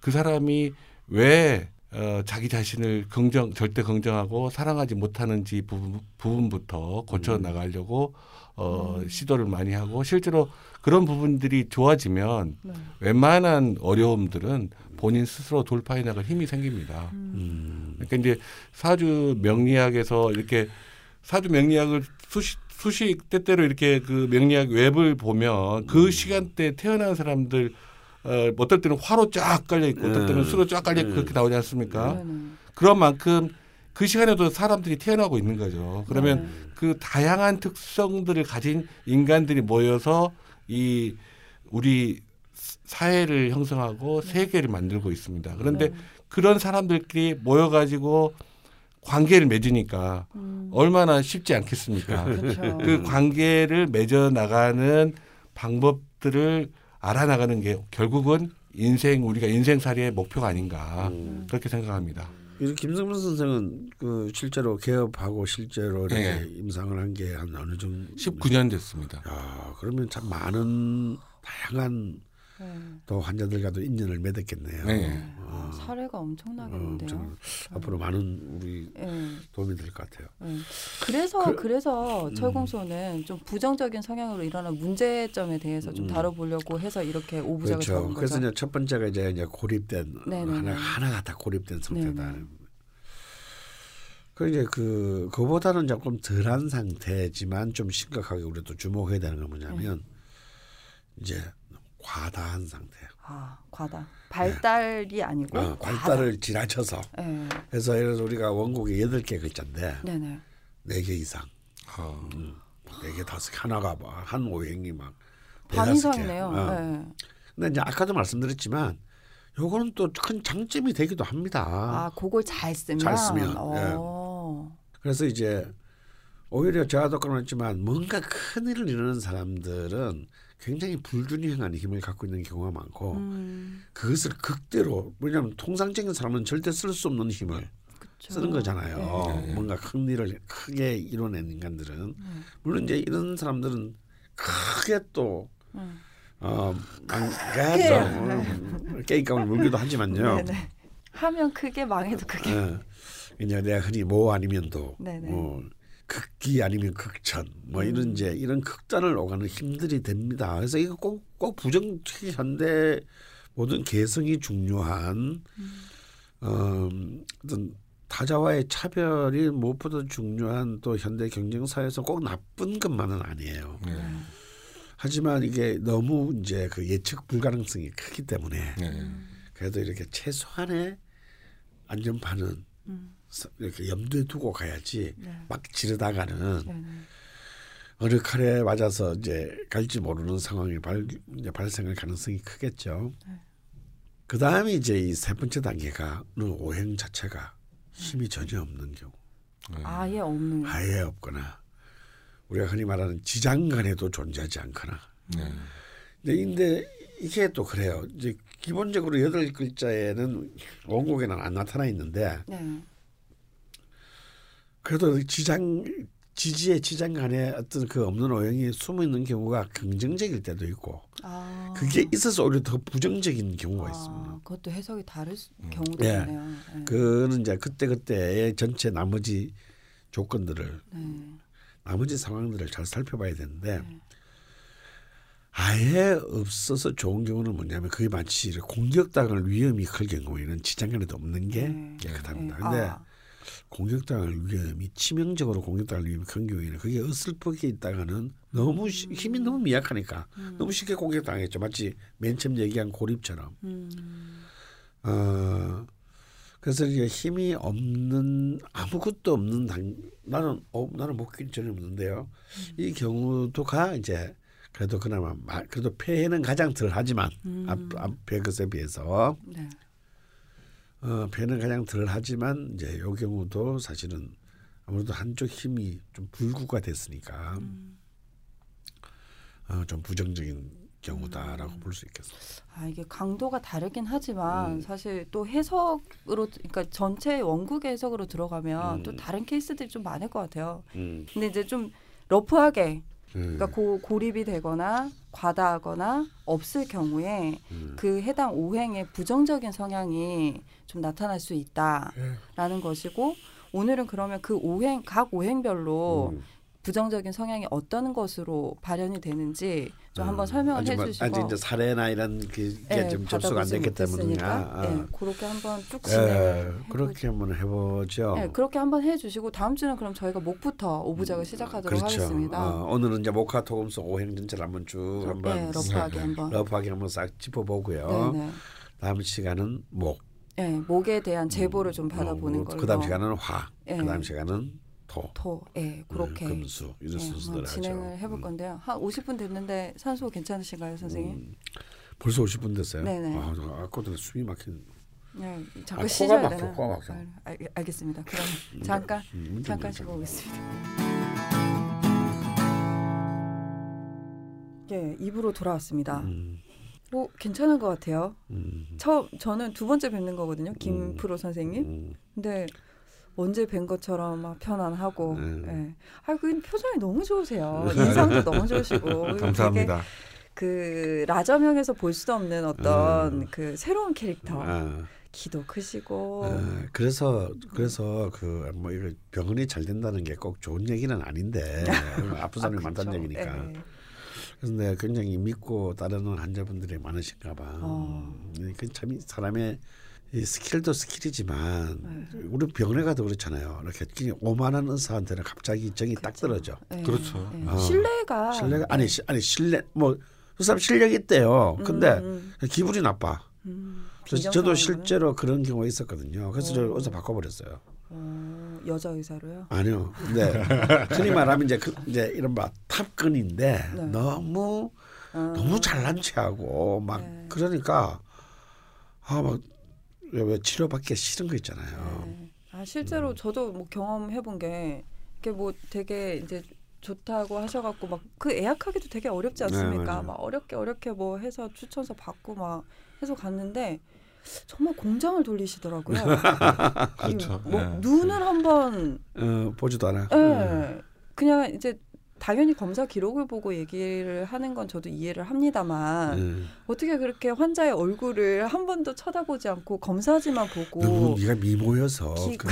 그 사람이 왜 어, 자기 자신을 긍정 절대 긍정하고 사랑하지 못하는지 부분, 부분부터 고쳐 나가려고 어, 음. 시도를 많이 하고 실제로 그런 부분들이 좋아지면 네. 웬만한 어려움들은 본인 스스로 돌파해 나갈 힘이 생깁니다. 음. 음. 그러니까 이제 사주 명리학에서 이렇게 사주 명리학을 수시 수시 때때로 이렇게 그 명리학 웹을 보면 그 음. 시간대 태어난 사람들 어, 어떨 때는 화로 쫙 깔려 있고 어떨 때는 음. 수로 쫙 깔려 있고 음. 그렇게 나오지 않습니까? 네, 네. 그런 만큼 그 시간에도 사람들이 태어나고 있는 거죠. 그러면 네. 그 다양한 특성들을 가진 인간들이 모여서 이 우리 사회를 형성하고 세계를 만들고 있습니다. 그런데 네. 그런 사람들끼리 모여가지고 관계를 맺으니까 음. 얼마나 쉽지 않겠습니까? 그렇죠. 그 관계를 맺어 나가는 방법들을 알아나가는 게 결국은 인생 우리가 인생살이의 목표가 아닌가 음. 그렇게 생각합니다. 이 김성문 선생은 그 실제로 개업하고 실제로 네. 임상을 한 게 한 어느 정도 19년 됐습니다. 야, 그러면 참 많은 다양한 네. 또 환자들과도 인연을 맺었겠네요. 네. 아, 사례가 어, 엄청나겠는데요. 좀 앞으로 많은 우리 예. 도움이 될 것 같아요. 네. 그래서 그- 그, 래서 음. 철공소는 좀 부정적인 성향으로 일어나는 문제점에 대해서 좀 음. 다뤄보려고 해서 이렇게 오부작을 그렇죠. 그래서. 이제 첫 번째가 이제 이제 고립된 네네네. 하나 하나가 다 고립된 상태다. 네네. 그 이제 그 그보다는 조금 덜한 상태지만 좀 심각하게 우리도 주목해야 되는 건 뭐냐면 네. 이제 과다한 상태예요. 아, 과다. 발달이 아니고 어, 과다. 발달을 지나쳐서 네. 그래서 예를 들어서 우리가 원곡에 여덟 개 글자인데 네네. 네개 이상, 아, 네개 다섯 개 하나가 뭐한 오행이 막반 대다섯 개. 이상이네요. 어. 네. 근데 이제 아까도 말씀드렸지만 요거는 또 큰 장점이 되기도 합니다. 아, 그걸 잘 쓰면. 잘 쓰면, 어. 그래서 이제 오히려 제가도 그렇지만 뭔가 큰 일을 이루는 사람들은 굉장히 불균형한 힘을 갖고 있는 경우가 많고 음, 그것을 극대로 왜냐하면 통상적인 사람은 절대 쓸 수 없는 힘을 그쵸. 쓰는 거잖아요. 네. 뭔가 큰 일을 크게 이뤄낸 인간들은 네. 물론 이제 이런 사람들은 크게 또 음. 어, 망가져 깨인감을 물기도 하지만요. 네네. 하면 크게 망해도 크게. 어, 이제 내가 흔히 뭐 아니면 도, 네네. 뭐 극기 아니면 극천, 뭐 이런 음. 이제 이런 극단을 오가는 힘들이 됩니다. 그래서 이거 꼭 꼭 부정적인 현대 모든 개성이 중요한 음. 어, 어떤 타자와의 차별이 무엇보다 중요한 또 현대 경쟁 사회에서 꼭 나쁜 것만은 아니에요. 네. 하지만 이게 너무 이제 그 예측 불가능성이 크기 때문에 네. 그래도 이렇게 최소한의 안전판은 음. 서- 이렇게 염두에 두고 가야지 네. 막 지르다가는 네. 네. 어느 칼에 맞아서 이제 갈지 모르는 상황이 발, 이제 발생할 가능성이 크겠죠. 네. 그 다음에 이제 이 세 번째 단계가 는 오행 자체가 힘이 전혀 없는 경우, 네. 아예 없는. 아예 없거나 우리가 흔히 말하는 지장간에도 존재하지 않거나. 네. 근데, 근데 이게 또 그래요. 이제 기본적으로 여덟 글자에는 원곡에는 안 나타나 있는데 네. 그래도 지장 지지의 지장 간에 어떤 그 없는 오행이 숨어 있는 경우가 긍정적일 때도 있고 아. 그게 있어서 오히려 더 부정적인 경우가 아, 있습니다. 그것도 해석이 다를 수- 경우도 예. 있네요. 네. 그거는 이제 그때 그때의 전체 나머지 조건들을 네. 나머지 상황들을 잘 살펴봐야 되는데 아예 없어서 좋은 경우는 뭐냐면 그게 마치 공격당할 위험이 클 경우에는 지장간에도 없는 게 네. 깨끗합니다. 네. 근데 아, 공격당할 위험이 치명적으로 공격당할 위험이 큰 경우에는 그게 어슬프게 있다가는 너무 시- 힘이 너무 미약하니까 너무 쉽게 공격당했죠. 마치 맨 처음 얘기한 고립처럼. 음. 어, 그래서 이게 힘이 없는 아무것도 없는 당 나는 어, 나는 목균 전혀 없는데요. 이 경우도가 이제 그래도 그나마 마- 그래도 폐해는 가장 덜하지만 앞 앞에 것에 비해서 네. 어, 폐는 가장 덜 하지만 이제 요 경우도 사실은 아무래도 한쪽 힘이 좀 불구가 됐으니까 어, 좀 부정적인 경우다라고 볼수 있겠습니다. 아 이게 강도가 다르긴 하지만 음. 사실 또 해석으로 그러니까 전체 원국의 해석으로 들어가면 음. 또 다른 케이스들이 좀 많을 것 같아요. 음. 근데 이제 좀 러프하게 음. 그러니까 고, 고립이 되거나 과다하거나 없을 경우에 음. 그 해당 오행의 부정적인 성향이 좀 나타날 수 있다라는 것이고 오늘은 그러면 그 오행 각 오행별로 음. 부정적인 성향이 어떤 것으로 발현이 되는지 좀 음. 한번 설명을 아직 뭐- 해주시고 아직 이제 사례나 이런 게 예, 좀 접수가 안 됐기. 못했으니까, 아. 예, 그렇게 한번 쭉 예, 진행을 그렇게 한번 해보죠. 예, 그렇게 한번 해주시고 다음 주는 그럼 저희가 목부터 오부작을 시작하도록 그렇죠. 하겠습니다. 어, 오늘은 이제 모카 토금스 오행 전체를 한번 쭉 한번 예, 러프하게 한번. 러프하게 한번 싹 짚어보고요. 네네. 다음 시간은 목. 예, 목에 대한 제보를 좀 받아보는 어, 걸로. 그다음 시간은 화. 예. 그다음 시간은 토. 토, 예, 그렇게 음, 금수 이런 예, 하죠. 진행을 해볼 음. 건데요. 한 50분 됐는데 산소 괜찮으신가요, 선생님? 음, 벌써 50분 됐어요. 네네. 아, 저 아까 전에 숨이 막힌. 네, 아, 잠깐 쉬셔야 막혀, 되나? 코가 막혀. 아, 알, 알겠습니다. 그럼 잠깐 음, 잠깐. 쉬고 오겠습니다. 예, 입으로 돌아왔습니다. 음, 뭐 괜찮은 것 같아요. 음, 저 저는 두 번째 뵙는 거거든요, 김 음. 프로 선생님. 음. 근데 언제 뵌 것처럼 막 편안하고, 음. 예. 아, 그 표정이 너무 좋으세요. 인상도 너무 좋으시고, 감사합니다. 그 라저명에서 볼 수 없는 어떤 음. 그 새로운 캐릭터, 아, 키도 크시고, 아, 그래서 그래서 그뭐 이거 병원이 잘 된다는 게 꼭 좋은 얘기는 아닌데 아픈 사람이 아, 많다는 그렇죠. 얘기니까. 예, 예. 그래서 내가 굉장히 믿고 따르는 환자분들이 많으신가 봐. 어. 음, 그참 사람의 이 skill도 skill이지만 네. 우리 병원에 가도 그렇잖아요. 이렇게 오만한 의사한테는 갑자기 정이 딱 그렇죠. 떨어져. 예, 그렇죠. 예. 어. 신뢰가 신뢰가 아니 시- 아니 신뢰 뭐 그 사람 실력이 있대요. 근데 음, 기분이 나빠. 음, 그래서 저도? 실제로 그런 경우가 있었거든요. 그래서 저 어. 의사 바꿔버렸어요. 어, 여자 의사로요. 아니요. 근데 흔히 말하면 이제 그 이제 이런 막 탑급인데 네. 너무 어. 너무 잘난 체하고 막 네. 그러니까 아막 왜 치료받기 싫은 거 있잖아요. 네. 아 실제로 음. 저도 뭐 경험해 본게 이게 뭐 되게 이제 좋다고 하셔갖고 막 그 예약하기도 되게 어렵지 네, 않습니까? 맞아요. 막 어렵게 어렵게 뭐 해서 추천서 받고 막 해서 갔는데 정말 공장을 돌리시더라고요. 그렇죠. 이뭐 예. 눈을 한번 어, 보지도 않아. 예. 그냥 이제 당연히 검사 기록을 보고 얘기를 하는 건 저도 이해를 합니다만 음. 어떻게 그렇게 환자의 얼굴을 한 번도 쳐다보지 않고 검사지만 보고 너무 네가 미모여서 기- 그,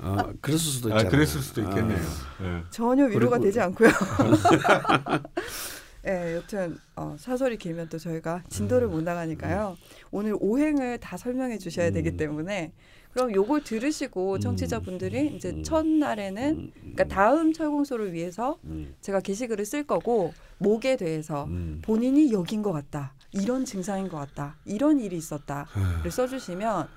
어, 그랬을 수도 아, 있잖아. 그랬을 수도 있겠네요. 어. 예. 전혀 위로가 그리고- 되지 않고요. 예, 여튼 어, 사설이 길면 또 저희가 진도를 못 나가니까요. 오늘 오행을 다 설명해 주셔야 되기 음. 때문에 그럼 요걸 들으시고 음. 청취자분들이 이제 음. 첫날에는 음, 그러니까 다음 철공소를 위해서 음, 제가 게시글을 쓸 거고 목에 대해서 음. 본인이 여긴 것 같다. 이런 증상인 것 같다. 이런 일이 있었다를 아, 써주시면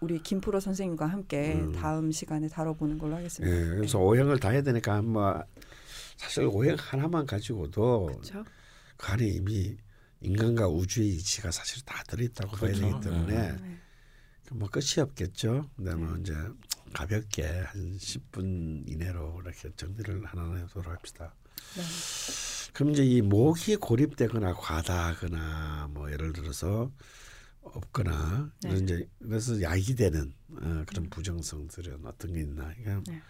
우리 김프로 선생님과 함께 음. 다음 시간에 다뤄보는 걸로 하겠습니다. 예, 그래서 오행을 다 해야 되니까 뭐 사실 오행 하나만 가지고도 그렇죠. 그 안에 이미 인간과 우주의 이치가 사실 다 들어있다고 봐야 그렇죠. 되기 때문에 네. 뭐 끝이 없겠죠. 그다음에 이제 가볍게 한 10분 이내로 이렇게 정리를 하나 해보도록 합시다. 네. 그럼 이제 이 목이 고립되거나 과다하거나 뭐 예를 들어서 없거나 네. 그런 이제 그래서 약이 되는 어, 그런 부정성들은 어떤 게 있나? 그러니까 네.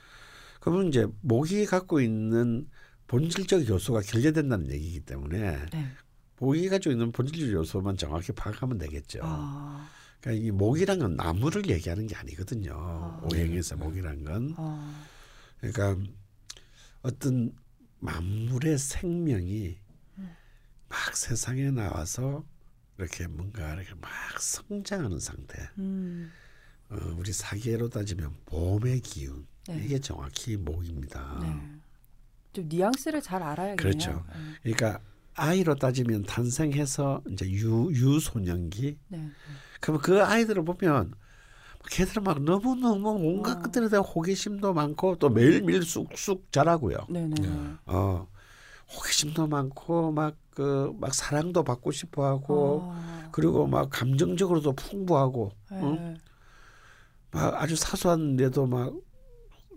그러면 이제 목이 갖고 있는 본질적 요소가 결여된다는 얘기이기 때문에 네. 목이 가지고 있는 본질적 요소만 정확히 파악하면 되겠죠. 아, 그러니까 이 목이란 건 나무를 얘기하는 게 아니거든요. 아. 오행에서 목이란 건 아, 그러니까 어떤 만물의 생명이 막 세상에 나와서 이렇게 뭔가 이렇게 막 성장하는 상태. 음, 어, 우리 사계로 따지면 봄의 기운 네. 이게 정확히 목입니다. 네. 좀 뉘앙스를 잘 알아야겠네요. 그렇죠. 네. 그러니까 아이로 따지면 탄생해서 이제 유 유소년기. 네. 그러면 그 아이들을 보면 걔들은 막 너무 너무 온갖 어. 것들에 대한 호기심도 많고 또 매일매일 쑥쑥 자라고요. 네, 네. 네. 어 호기심도 많고 막 그 막 사랑도 받고 싶어하고 아, 그리고 막 감정적으로도 풍부하고 네. 어? 막 아주 사소한데도 막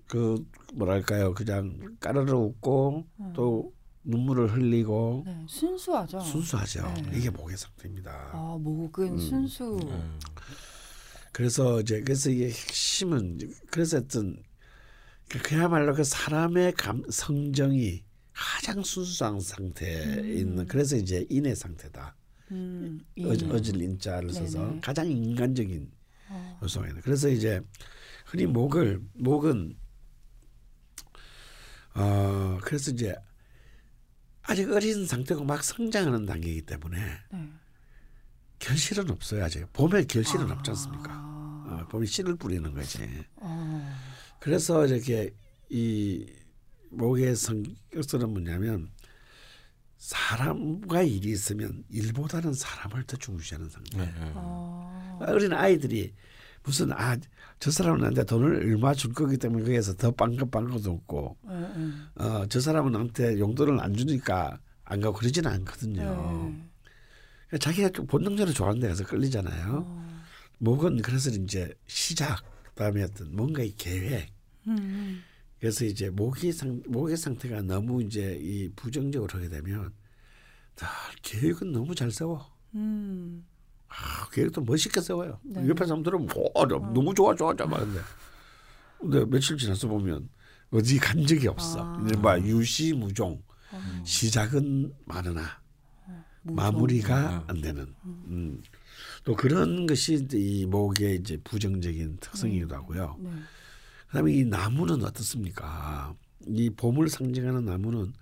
그 뭐랄까요 그냥 까르르 웃고 음. 또 눈물을 흘리고 네. 순수하죠. 순수하죠. 네. 이게 목의 상태입니다. 아, 목은 음. 순수. 네. 그래서 이제 그래서 이게 핵심은 그래서 어떤 그- 그야말로 그 사람의 감 성정이 가장 순수한 상태에 음. 있는 그래서 이제 인의 상태다. 음, 어, 이- 어질 인자를 써서 네네. 가장 인간적인 어, 요소가 있는. 그래서 이제 흔히 목을 목은 어 그래서 이제 아직 어린 상태고 막 성장하는 단계이기 때문에 네. 결실은 없어요 아직. 봄에 결실은 아. 없지 않습니까? 어, 봄에 씨를 뿌리는 거지. 어, 그래서 이렇게 이 목의 성격들은 뭐냐면 사람과 일이 있으면 일보다는 사람을 더 중시하는 상태. 네. 네. 어, 어린 아이들이 무슨 아 저 사람은 나한테 돈을 얼마 줄 거기 때문에 거기에서 더 빵긋빵긋 웃고 네, 네. 어저 사람은 나한테 용돈을 안 주니까 안 가고 그러지는 않거든요. 네. 자기가 좀 본능적으로 좋아하는 데 가서 끌리잖아요. 어, 목은 그래서 이제 시작 그다음에 어떤 뭔가의 계획 음, 그래서 이제 목이 상 목의 상태가 너무 이제 이 부정적으로 하게 되면 다 계획은 너무 잘 세워. 음, 아, 계획도 멋있게 세워요. 네. 옆에 사람들은 뭐 너무 좋아 좋아 좋아 근데 근데 며칠 지나서 보면 어디 간 적이 없어. 아. 이른바 유시무종 어, 시작은 많으나 무서워. 마무리가 음. 안 되는. 음. 또 그런 것이 이 목의 이제 부정적인 특성이기도 하고요. 네. 그다음에 이 나무는 어떻습니까? 이 봄을 상징하는 나무는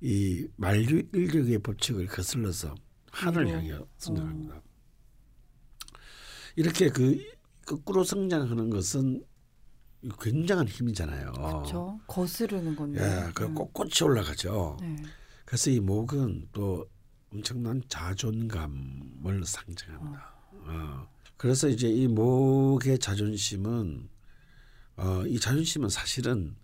이 만류 인력의 법칙을 거슬러서 하늘 어. 향해 성장합니다. 이렇게 그 거꾸로 성장하는 것은 굉장한 힘이잖아요. 그렇죠. 거스르는 건데. 예, 그 음. 꼿꼿이 올라가죠. 네. 그래서 이 목은 또 엄청난 자존감을 상징합니다. 어. 그래서 이제 이 목의 자존심은 어, 이 자존심은 사실은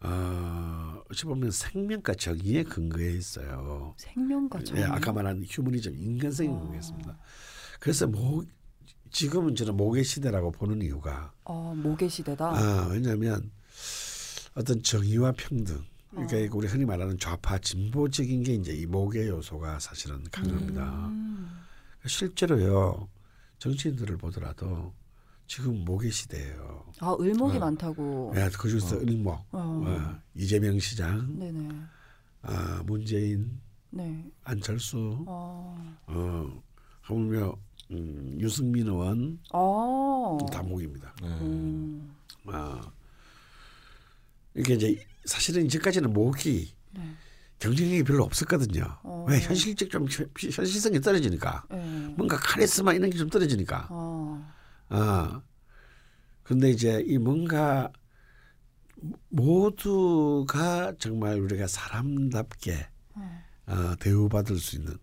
어, 어찌 보면 생명과 정의에 근거해 있어요. 생명과 정. 예, 아까 말한 휴머니즘 인간성이 어. 근거해 있습니다. 그래서 목 지금은 저는 목의 시대라고 보는 이유가 어, 목의 시대다. 아, 왜냐하면 어떤 정의와 평등 그러니까 어. 우리 흔히 말하는 좌파 진보적인 게 이제 이 목의 요소가 사실은 강합니다. 음. 실제로요 정치인들을 보더라도 지금 목의 시대예요. 아, 을목이 어. 많다고. 네, 그 중에서 을목, 어. 어, 이재명 시장, 네네. 아, 문재인, 네. 안철수, 어. 어, 하물며 음, 유승민 의원 어. 다 목입니다. 네. 음. 아, 이게 이제 사실은 이제까지는 목이 네. 경쟁력이 별로 없었거든요. 어. 왜 현실적 좀 현- 현실성이 떨어지니까 네. 뭔가 카리스마 이런 게 좀 떨어지니까. 어. 아 근데 이제 이 뭔가 모두가 정말 우리가 사람답게 어. 어, 대우받을 수 있는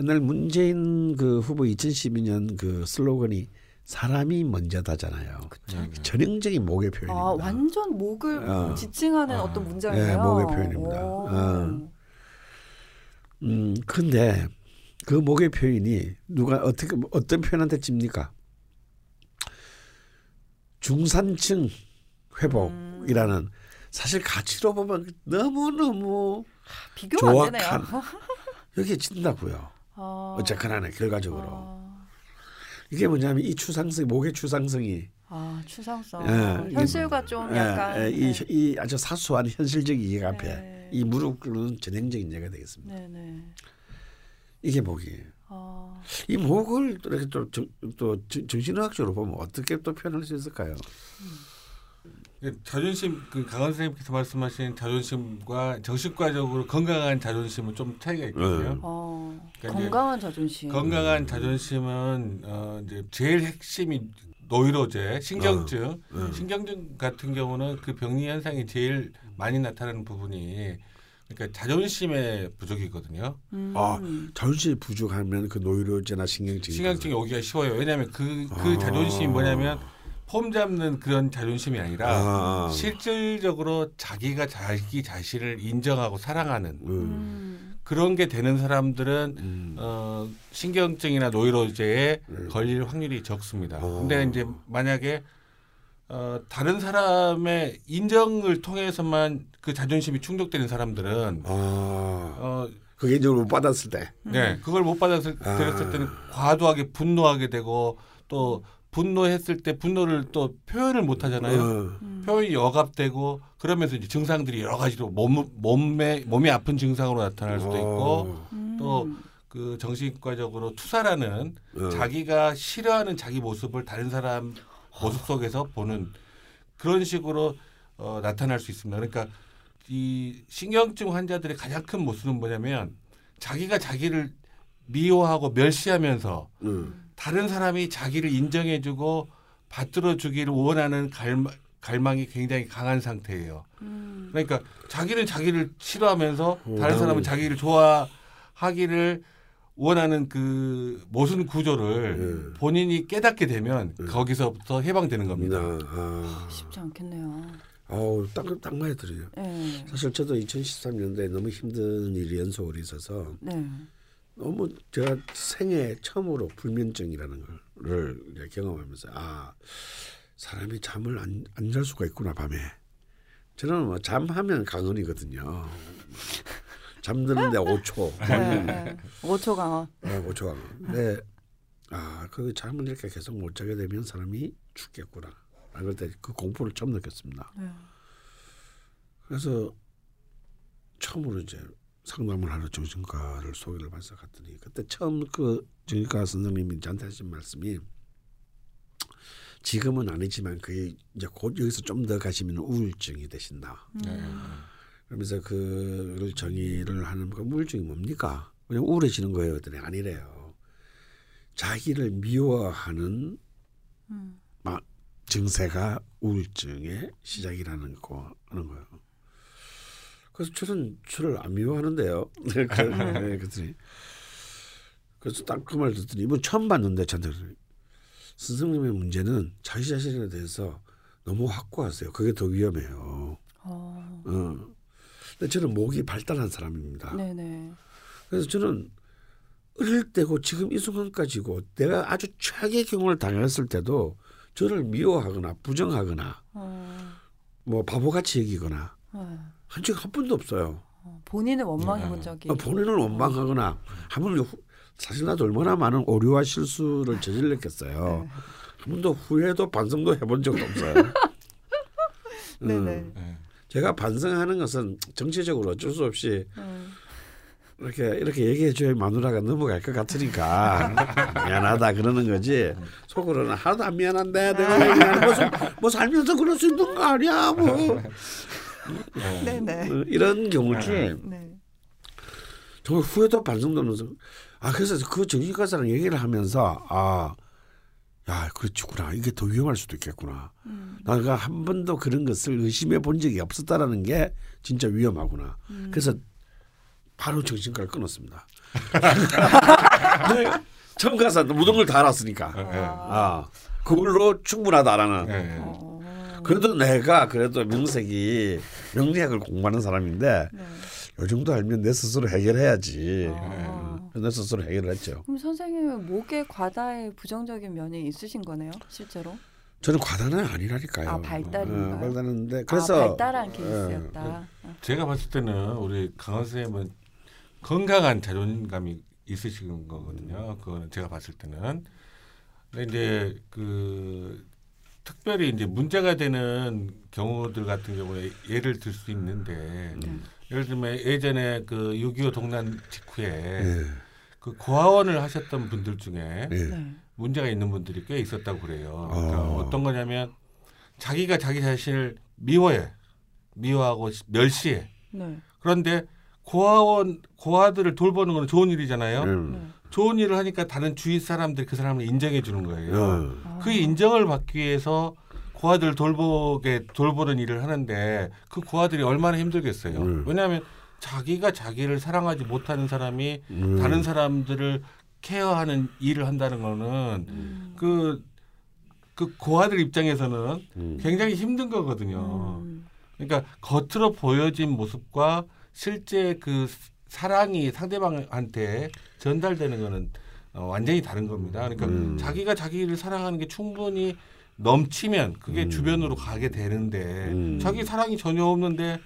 옛날 문재인 그 후보 2012년 그 슬로건이 사람이 먼저다잖아요. 전형적인 목의 표현입니다. 아 완전 목을 어. 지칭하는 아. 어. 떤 문장이에요. 네, 목의 표현입니다. 오. 어. 음, 근데 그 목의 표현이 누가 어떻게 어떤 표현한테 찝니까? 중산층 회복이라는 사실 가치로 보면 너무 너무 비교가. 조악한 여기에 진다고요. 어. 어쨌거나 결과적으로 어. 이게 뭐냐면 이 추상성 목의 추상성이 아 추상성 예, 현실과 좀 약간 예, 예, 이, 네. 이 아주 사소한 현실적 이익 앞에 네. 이 무릎 꿇는 전형적인 예가 되겠습니다. 네네. 이게 목이에요. 어. 이 목을 또 이렇게 또, 정- 또 정- 정신의학적으로 보면 어떻게 또 표현할 수 있을까요? 예, 자존심 그 강원 선생님께서 말씀하신 자존심과 정신과적으로 건강한 자존심은 좀 차이가 있거든요. 네. 어. 그러니까 건강한 자존심. 건강한 자존심은 어 이제 제일 핵심이 노이로제, 신경증. 어. 신경증 같은 경우는 그 병리 현상이 제일 많이 나타나는 부분이 그러니까 자존심의 부족이거든요. 음. 아, 자존심이 부족하면 그 노이로제나 신경증이 신경증이 오기가 쉬워요. 왜냐하면 그, 그 아. 자존심이 뭐냐면 폼 잡는 그런 자존심이 아니라 아. 실질적으로 자기가 자기 자신을 인정하고 사랑하는 음. 음. 그런 게 되는 사람들은 음. 어, 신경증이나 노이로제에 음. 걸릴 확률이 적습니다. 어. 근데 이제 만약에 어, 다른 사람의 인정을 통해서만 그 자존심이 충족되는 사람들은 아, 어, 그게 이제 못 받았을 때. 네, 그걸 못 받았을 아. 때는 과도하게 분노하게 되고 또 분노했을 때 분노를 또 표현을 못 하잖아요. 어. 음. 표현이 억압되고 그러면서 이제 증상들이 여러 가지로 몸 몸에 몸이 아픈 증상으로 나타날 수도 있고 어. 음. 또그 정신과적으로 투사라는 어. 자기가 싫어하는 자기 모습을 다른 사람 모습 속에서 보는 그런 식으로 어, 나타날 수 있습니다. 그러니까 이 신경증 환자들의 가장 큰 모습은 뭐냐면 자기가 자기를 미워하고 멸시하면서 음. 다른 사람이 자기를 인정해주고 받들어 주기를 원하는 갈망, 갈망이 굉장히 강한 상태예요. 음. 그러니까 자기는 자기를 싫어하면서 오, 다른 사람은 자기를 좋아하기를 원하는 그 모순 구조를 네. 본인이 깨닫게 되면 네. 거기서부터 해방되는 겁니다. 아, 쉽지 않겠네요. 아우 딱, 딱 맞아 들어요. 네. 사실 저도 2013년도에 너무 힘든 일이 연속으로 있어서 네. 너무 제가 생애 처음으로 불면증이라는 이제 경험하면서 아 사람이 잠을 안안잘 수가 있구나 밤에 저는 뭐 잠하면 강언이거든요 잠드는데 5초 네. 네. 5초 강화. 네, 5초 강언 근데 아그 잠을 이렇게 계속 못 자게 되면 사람이 죽겠구나 아, 그럴 때 그 공포를 처음 느꼈습니다 네. 그래서 처음으로 이제 상담을 하러 정신과를 소개를 받아서 갔더니 그때 처음 그 정신과 선생님이 저한테 하신 말씀이 지금은 아니지만 그게 이제 곧 여기서 좀 더 가시면 우울증이 되신다. 네. 그러면서 그를 정의를 하는 그 우울증이 뭡니까? 그냥 우울해지는 거예요. 그랬더니 아니래요. 자기를 미워하는 음. 막 증세가 우울증의 시작이라는 거 하는 거예요. 그래서 저는 저를 안 미워하는데요. 네, 그- 네, 그랬더니 그래서 딱 그 말 듣더니 이번 처음 봤는데 저한테 선생님의 문제는 자기 자신에 대해서 너무 확고하세요. 그게 더 위험해요. 어. 어. 근데 저는 목이 발달한 사람입니다. 네네. 그래서 저는 어릴 때고 지금 이 순간까지고 내가 아주 최악의 경우를 당했을 때도 저를 미워하거나 부정하거나 어. 뭐 바보같이 여기거나 네. 한적한 번도 없어요. 어, 본인을 원망해 본 네. 적이. 어, 본인을 원망하거나 하물며 후- 사실 나도 얼마나 많은 오류와 실수를 저질렀겠어요. 네. 한 번도 후회도 반성도 해본 적도 없어요. 네네. 음, 네. 제가 반성하는 것은 정치적으로 어쩔 수 없이 음. 이렇게 이렇게 얘기해 줘야 마누라가 넘어갈 것 같으니까 미안하다 그러는 거지 속으로는 하나도 안 미안한데 내가 왜 미안해 뭐, 살- 뭐 살면서 그럴 수 있는 거 아니야 뭐 네네. 어, 이런 경우지 네. 정말 후회도 반성되면서 아 그래서 그 정신과사랑 얘기를 하면서 아. 야, 그렇지구나. 이게 더 위험할 수도 있겠구나. 음. 내가 한 번도 그런 것을 의심해 본 적이 없었다라는 게 진짜 위험하구나. 음. 그래서 바로 정신과를 끊었습니다. 네, 처음 가서 모든 걸 다 알았으니까. 예, 예. 아, 그걸로 충분하다라는. 예, 예. 어. 그래도 내가 그래도 명색이 명리학을 공부하는 사람인데 네. 요 정도 알면 내 스스로 해결해야지. 아. 내 스스로 해결했죠. 그럼 선생님은 목에 과다의 부정적인 면이 있으신 거네요, 실제로? 저는 과다는 아니라니까요. 아, 발달인가요? 어, 발달하는데 아, 그래서 발달한 예. 케이스였다. 제가 봤을 때는 우리 강원 선생님은 건강한 자존감이 있으신 거거든요. 그거는 제가 봤을 때는. 근데 이제 그 특별히 이제 문제가 되는 경우들 같은 경우에 예를 들 수 있는데 네. 예를 들면 예전에 그 6.25 동란 직후에 예, 그 고아원을 하셨던 분들 중에 예. 네. 문제가 있는 분들이 꽤 있었다고 그래요. 그러니까 어. 어떤 거냐면 자기가 자기 자신을 미워해, 미워하고 멸시해. 네. 그런데 고아원 고아들을 돌보는 건 좋은 일이잖아요. 음. 네. 좋은 일을 하니까 다른 주위 사람들이 그 사람을 인정해 주는 거예요. 어. 아. 그 인정을 받기 위해서 고아들을 돌보게 돌보는 일을 하는데 그 고아들이 얼마나 힘들겠어요. 음. 왜냐하면 자기가 자기를 사랑하지 못하는 사람이 음. 다른 사람들을 케어하는 일을 한다는 거는 음. 그, 그 고아들 입장에서는 음. 굉장히 힘든 거거든요. 음. 그러니까 겉으로 보여진 모습과 실제 그 사랑이 상대방한테 전달되는 거는 어, 완전히 다른 겁니다. 그러니까 음. 자기가 자기를 사랑하는 게 충분히 넘치면 그게 음. 주변으로 가게 되는데 음. 자기 사랑이 전혀 없는데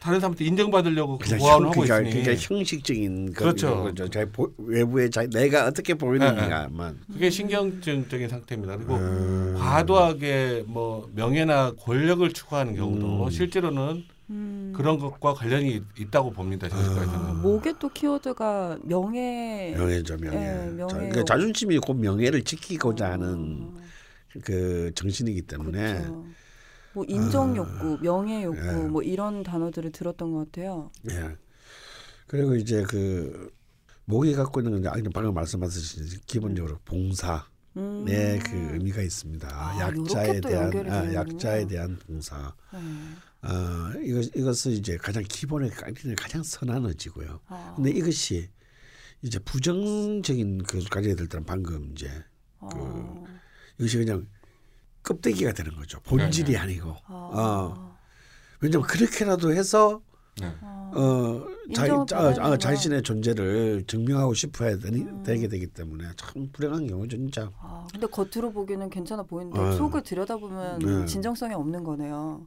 다른 사람한테 인정받으려고 그 고아원을 형, 하고 그러니까, 있으니 그러니까 형식적인 그- 그렇죠. 자기 보, 외부에 자기 내가 어떻게 네, 보이는가만. 그게 신경증적인 상태입니다. 그리고 음. 과도하게 뭐 명예나 권력을 추구하는 경우도 음. 실제로는 음. 그런 것과 관련이 있- 있다고 봅니다. 아. 목의 또 키워드가 명예. 명예죠 명예. 예, 명예. 자, 그러니까 자존심이 곧 명예를 지키고자 어. 하는 그 정신이기 때문에 그렇죠. 뭐 인정 아. 욕구, 명예 욕구, 예. 뭐 이런 단어들을 들었던 것 같아요. 예. 그리고 이제 그 목이 갖고 있는 건 이제 방금 말씀하셨듯이 기본적으로 봉사. 음. 네, 그 의미가 있습니다. 아, 약자에 대한 아. 약자에 대한 봉사. 네. 아, 이것 이것은 이제 가장 기본의 가장 선한 의지고요. 아. 근데 이것이 이제 부정적인 그 가져야 될 때는 방금 이제 아. 그 이것이 그냥 껍데기가 되는 거죠. 본질이 네. 아니고. 아. 어. 왜냐면 그렇게라도 해서 네. 아. 어 자기 인정을 자, 아. 자신의 존재를 증명하고 싶어야 되니, 음. 되게 되기 때문에 참 불행한 경우죠 진짜. 아, 근데 겉으로 보기는 괜찮아 보이는데 어. 속을 들여다보면 네. 진정성이 없는 거네요.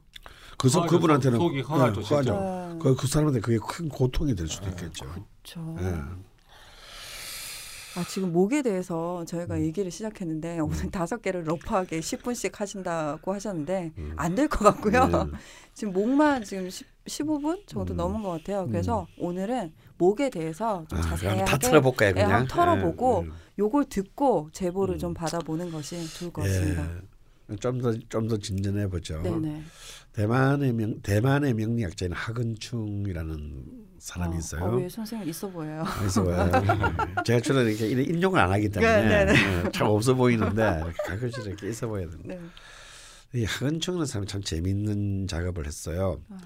그래서 허하죠. 그분한테는 속이 허하죠, 네. 허하죠. 네. 그, 그 사람한테 그게 큰 고통이 될 네. 수도 있겠죠. 그렇죠. 예. 아, 지금 목에 대해서 저희가 음. 얘기를 시작했는데 오늘 다섯 개를 러프하게 10분씩 하신다고 하셨는데 음. 안될 것 같고요. 네. 지금 목만 지금 10, 15분 정도 음. 넘은 것 같아요. 그래서 오늘은 목에 대해서 좀 아, 자세하게 다 털어볼까요 예, 그냥? 한번 털어보고 예, 요걸 듣고 제보를 음. 좀 받아보는 것이 좋을 것 예. 같습니다. 좀더 좀 더 진전해 보죠. 대만의 명 대만의 명리학자인 하근충이라는 사람이 어, 있어요. 어, 왜 선생님 있어 보여요? 그래서 왜 제가 주로 이렇게 인용을 안 하기 때문에 네, 네, 예, 참 없어 보이는데 가끔씩 이렇게 있어 보여야 되는데 네. 이 하근충이라는 사람이 참 재밌는 작업을 했어요. 아,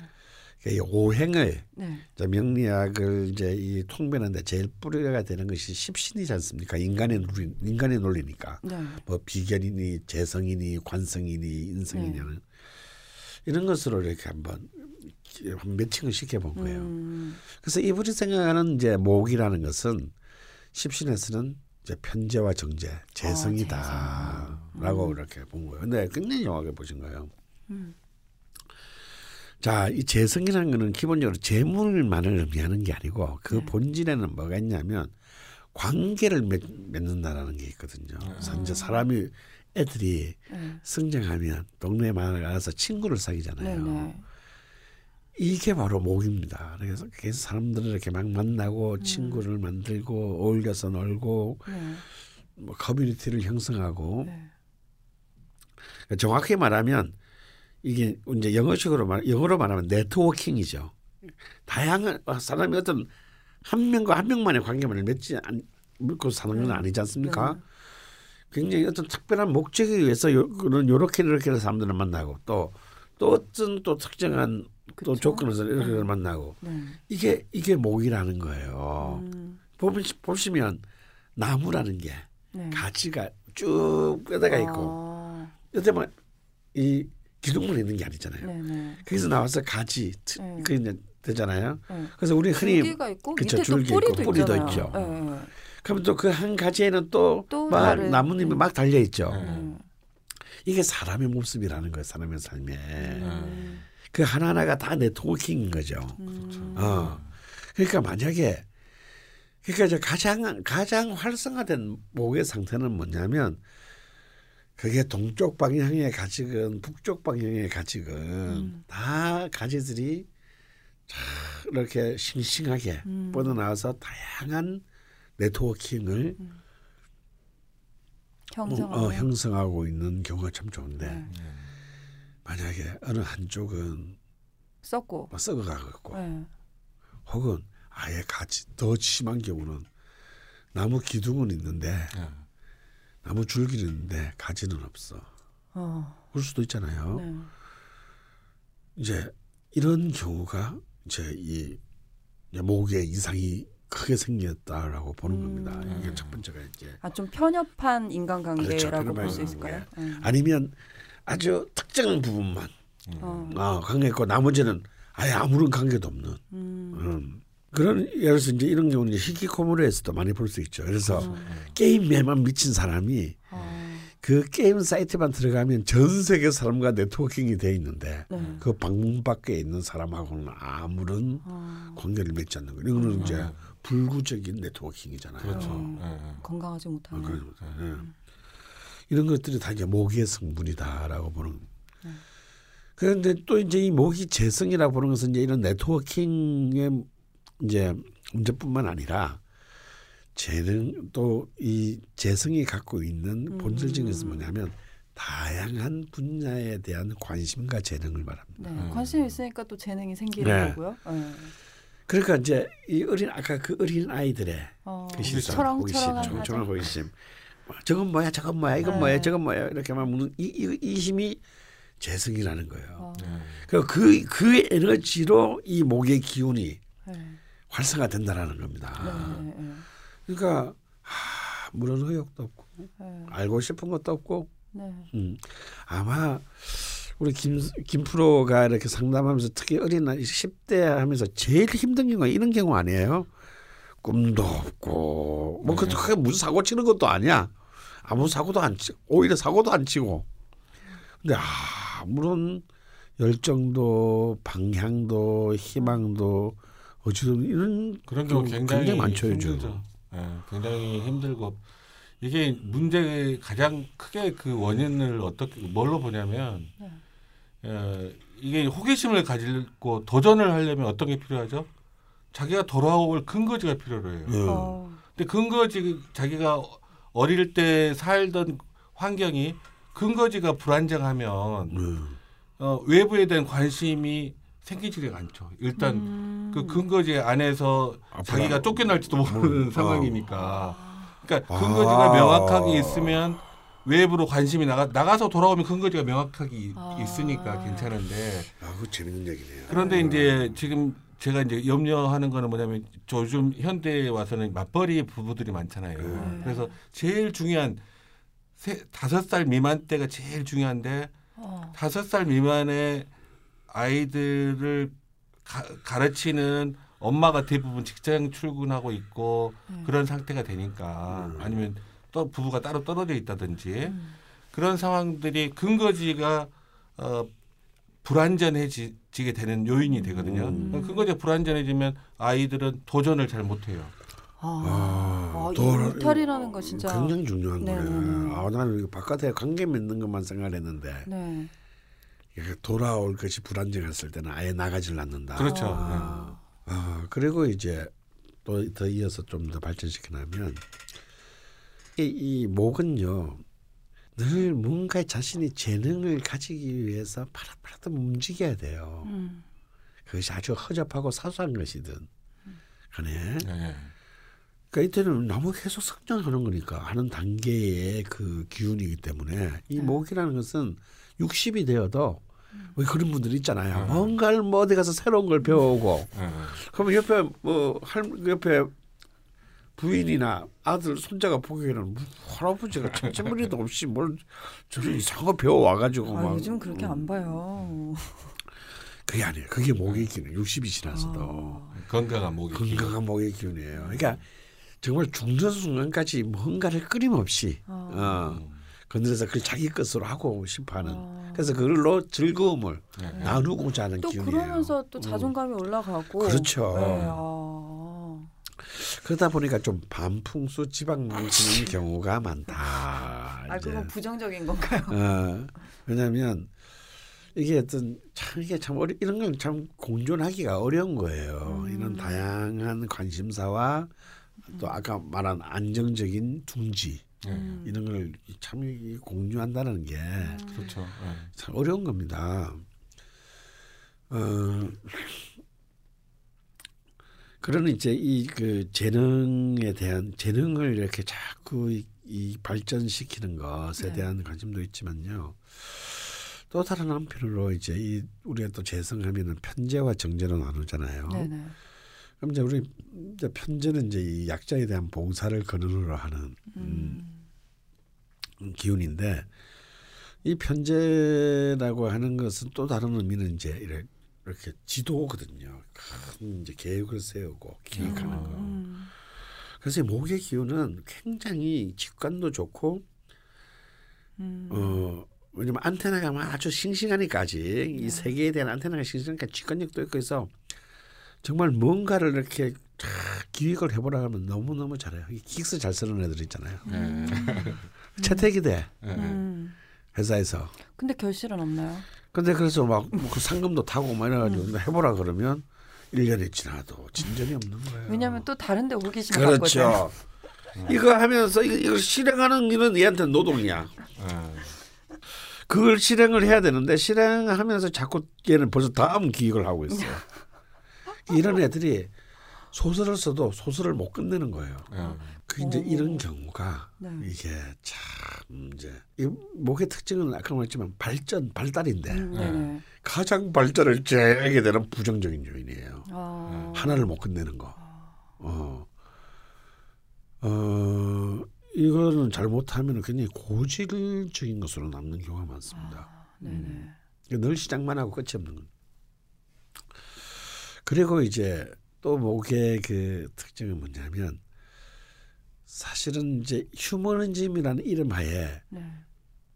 그러니까 이 오행을 네. 명리학을 이제 이 통변하는데 제일 뿌리가 되는 것이 십신이지 않습니까? 인간의 논리, 인간의 논리니까 네. 뭐 비결이니 재성이니 관성이니 인성이냐는 이런 것으로 이렇게 한번 한 매칭을 시켜본 거예요. 음, 그래서 이분이 생각하는 이제 목이라는 것은 십신에서는 이제 편재와 정재, 재성이다라고 음. 이렇게 본 거예요. 근데 굉장히 정확하게 보신 거예요. 음. 자, 이 재성이라는 거는 기본적으로 재물만을 의미하는 게 아니고 그 네. 본질에는 뭐가 있냐면 관계를 맺, 맺는다라는 게 있거든요. 그래서 이제 사람이 애들이 네. 성장하면 동네 마을 가서 친구를 사귀잖아요. 네네. 이게 바로 목입니다. 그래서 그래서 사람들을 이렇게 막 만나고 친구를 만들고 어울려서 놀고 네. 뭐 커뮤니티를 형성하고 네. 정확히 말하면 이게 이제 영어식으로 말 영어로 말하면 네트워킹이죠. 다양한 사람이 어떤 한 명과 한 명만의 관계만을 맺지 않, 맺고 사는 건 네. 아니지 않습니까? 네. 굉장히 어떤 특별한 목적에 의해서 요, 그런 요렇게 이렇게 사람들을 만나고 또또 어떤 또 특정한 또 그쵸? 조건에서 이렇게 만나고 네. 이게 이게 목이라는 거예요. 음, 보시면 나무라는 게 네. 가지가 쭉 뼈대가 있고 아, 여태 뭐이 기둥만 있는 게 아니잖아요. 네, 네. 거기서 나와서 가지 트- 네. 그 이제 되잖아요. 네. 그래서 우리 흔히 줄기가 있고 그쵸, 또 줄기 뿌리도 있고 뿌리도 있잖아요. 있죠. 네, 네. 그러면 또 그 한 가지에는 또또막 나뭇잎이 음. 막 달려 있죠. 이게 사람의 모습이라는 거예요. 사람의 삶에 음, 그 하나하나가 다 네트워킹인 거죠. 음, 어. 그러니까 만약에 그러니까 이제 가장 가장 활성화된 목의 상태는 뭐냐면 그게 동쪽 방향의 가지건 북쪽 방향의 가지건 음. 다 가지들이 자, 이렇게 싱싱하게 음. 뻗어나와서 다양한 네트워킹을 형성하고 어, 형성하고 있는 경우가 참 좋은데 네. 만약에 어느 한쪽은 썼고 뭐 썩어가고 있고 네. 혹은 아예 가지 더 심한 경우는 나무 기둥은 있는데 네. 나무 줄기는 있는데 가지는 없어. 어, 그럴 수도 있잖아요. 네. 이제 이런 경우가 이제 이 목에 이상이 크게 생겼다라고 보는 음. 겁니다. 이게 첫 번째가 이제 아, 좀 편협한 인간관계라고 그렇죠. 볼 수 있을까요? 네. 아니면 아주 특정한 부분만 어, 어, 관계있고 나머지는 아예 아무런 관계도 없는 음, 음. 그런 예를 들어서 이제 이런 경우는 히키코모리에서도 많이 볼 수 있죠. 그래서 음. 게임에만 미친 사람이 어, 그 게임 사이트만 들어가면 전 세계 사람과 네트워킹이 돼 있는데 네. 그 방문 밖에 있는 사람하고는 아무런 어, 관계를 맺지 않는 거예요. 이거는 이제 불구적인 네트워킹이잖아요. 그렇죠. 음. 네, 네. 건강하지 어, 못하는 그런 거죠. 예. 이런 것들이 다 이제 모기의 성분이다라고 보는. 그런데 또 이제 이 모기 재성이라고 보는 것은 이제 이런 네트워킹의 이제 문제뿐만 아니라 재능 또 이 재성이 갖고 있는 본질적인 것은 뭐냐면 다양한 분야에 대한 관심과 재능을 말합니다. 네. 관심 이 있으니까 또 재능이 생기는 네. 거고요. 네. 그러니까 이제 이 어린 아까 그 어린 아이들의 어, 그 시선, 철렁철렁한 호기심. 철렁 호기심. 뭐, 저건 뭐야, 저건 뭐야, 이건 네. 뭐야, 저건 뭐야 이렇게만 묻는 이, 이, 이 힘이 재성이라는 거예요. 어, 네. 그그 그 에너지로 이 목의 기운이 네. 활성화 된다라는 겁니다. 네, 네, 그러니까 하, 물론 의욕도 없고 네. 알고 싶은 것도 없고 네. 음, 아마 우리 김, 김 프로가 이렇게 상담하면서 특히 어린 나이 10대 하면서 제일 힘든 경우가 이런 경우 아니에요. 꿈도 없고 뭐 그, 그게 무슨 사고 치는 것도 아니야. 아무 사고도 안 치, 오히려 사고도 안 치고. 근데 아무런 열정도 방향도 희망도 어찌든 이런 그런 경우 굉장히, 굉장히 많죠, 요즘. 예, 굉장히 힘들고 이게 문제의 가장 크게 그 원인을 어떻게 뭘로 보냐면 네. 예, 이게 호기심을 가지고 도전을 하려면 어떤 게 필요하죠? 자기가 돌아올 근거지가 필요해요. 음. 어, 근데 근거지 자기가 어릴 때 살던 환경이 근거지가 불안정하면 음. 어, 외부에 대한 관심이 생기지가 않죠. 일단 음. 그 근거지 안에서 아, 자기가 쫓겨날지도 모르는 어. 상황이니까. 그러니까 아. 근거지가 명확하게 있으면 외부로 관심이 나가 나가서 돌아오면 근거지가 명확하게 이- 아. 있으니까 괜찮은데 아, 그 재밌는 얘기네요. 그런데 이제 지금 제가 이제 염려하는 거는 뭐냐면 저 요즘 현대에 와서는 맞벌이 부부들이 많잖아요. 네. 그래서 제일 중요한 세, 다섯 살 미만 때가 제일 중요한데 어, 다섯 살 미만의 아이들을 가, 가르치는 엄마가 대부분 직장 출근하고 있고 네. 그런 상태가 되니까 음. 아니면 또 부부가 따로 떨어져 있다든지 음. 그런 상황들이 근거지가 어, 불안전해지게 되는 요인이 되거든요. 음. 근거지가 불안전해지면 아이들은 도전을 잘 못해요. 아, 아, 이 돌아- 울타리라는 거 진짜 굉장히 중요한 네. 네, 네. 아, 나는 바깥에 관계 맺는 것만 생각했는데 네. 돌아올 것이 불안정했을 때는 아예 나가질 않는다. 그렇죠. 아, 아, 그리고 이제 또 더 이어서 좀 더 발전시키려면 이, 이 목은요 늘 뭔가 자신이 재능을 가지기 위해서 파릇파릇 움직여야 돼요. 음. 그것이 아주 허접하고 사소한 것이든 간에. 네. 그러니까 이때는 너무 계속 성장하는 거니까 하는 단계의 그 기운이기 때문에 이 네. 목이라는 것은 60이 되어도 왜 그런 분들이 있잖아요. 네. 뭔가를 뭐 어디 가서 새로운 걸 배워오고 네. 그러면 옆에 뭐 할 옆에 부인이나 아들 손자가 보기에는 뭐 할아버지가 천체머리도 없이 뭘 저런 이상한 거 배워 와가지고 아, 막 요즘 그렇게 안 봐요. 그게 아니에요. 그게 목의 기운. 60이 지나서도 아. 건강한 목이 건강한 목의 기운이에요. 그러니까 정말 죽는 순간까지 뭔가를 끊임없이 아. 어, 건드려서 그걸 자기 것으로 하고 싶어하는. 아. 그래서 그걸로 즐거움을 네. 나누고자 하는 또 기운이에요. 그러면서 또 자존감이 올라가고 그렇죠. 네, 아. 그러다 보니까 좀 반풍수 지방 뭉치는 경우가 많다. 아. 그건 부정적인 건가요? 어, 왜냐하면 이게 어떤 참 이게 참 어려 이런 건 참 공존하기가 어려운 거예요. 음. 이런 다양한 관심사와 또 아까 말한 안정적인 둥지 네. 음. 이런 걸 참 공유한다는 게참 그렇죠. 네. 어려운 겁니다. 어, 그러는 이제 이 그 재능에 대한 재능을 이렇게 자꾸 이, 이 발전시키는 것에 네. 대한 관심도 있지만요. 또 다른 한편으로 이제 이 우리가 또 재성하면은 편재와 정재로 나누잖아요. 네네. 그럼 이제 우리 이제 편재는 이제 이 약자에 대한 봉사를 근원으로 하는 음. 기운인데 이 편재라고 하는 것은 또 다른 의미는 이제 이래- 이렇게 지도거든요. 큰 이제 계획을 세우고 기획하는 거. 음. 그래서 이 목의 기운은 굉장히 직관도 좋고 음. 어 왜냐면 안테나가 막 아주 싱싱하니까 아직 네. 이 세계에 대한 안테나가 싱싱하니까 직관력도 있고 해서 정말 뭔가를 이렇게 쫙 기획을 해보라 하면 너무 너무 잘해요. 이 기획서 잘 쓰는 애들 있잖아요. 네. 채택이 돼 네. 음. 회사에서. 근데 결실은 없나요? 근데 그래서 막 그 상금도 타고 막 이래가지고 해보라 그러면 1년이 지나도 진전이 없는 거예요. 왜냐하면 또 다른데 호기심이 갔거든요. 그렇죠. 이거 하면서 이거, 이걸 실행하는 일은 얘한테 노동이야. 네. 그걸 실행을 해야 되는데 실행하면서 자꾸 얘는 벌써 다음 기획을 하고 있어요. 이런 애들이 소설을 써도 소설을 못 끝내는 거예요. 네. 그 이제 오. 이런 경우가 네. 이게 참 이제 이 목의 특징은 아까 말했지만 발전 발달인데 음, 네네. 가장 발전을 제하게 되는 부정적인 요인이에요. 아. 하나를 못 끝내는 거. 어. 어, 이거는 잘못하면 굉장히 고질적인 것으로 남는 경우가 많습니다. 아, 네네. 늘 시작만 하고 끝이 없는 건. 그리고 이제 또 목의 그 특징은 뭐냐면 사실은 이제 휴머니즘이라는 이름 하에 네.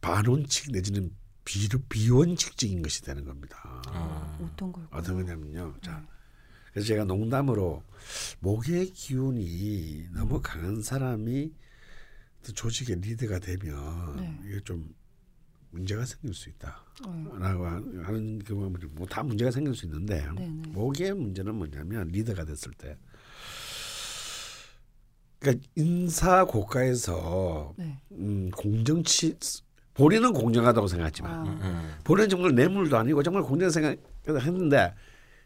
반원칙 내지는 비, 비원칙적인 것이 되는 겁니다. 아. 어떤 걸까요? 어떤 거냐면요. 자, 네. 그래서 제가 농담으로 목의 기운이 너무 강한 사람이 또 조직의 리더가 되면 네. 이게 좀 문제가 생길 수 있다. 네. 라고 하는 경우가 뭐다 문제가 생길 수 있는데 네네. 목의 문제는 뭐냐면 리더가 됐을 때 그러니까 인사 고가에서 네. 음, 공정치 본인은 공정하다고 생각하지만 아, 네. 본인은 정말 뇌물도 아니고 정말 공정 생각했는데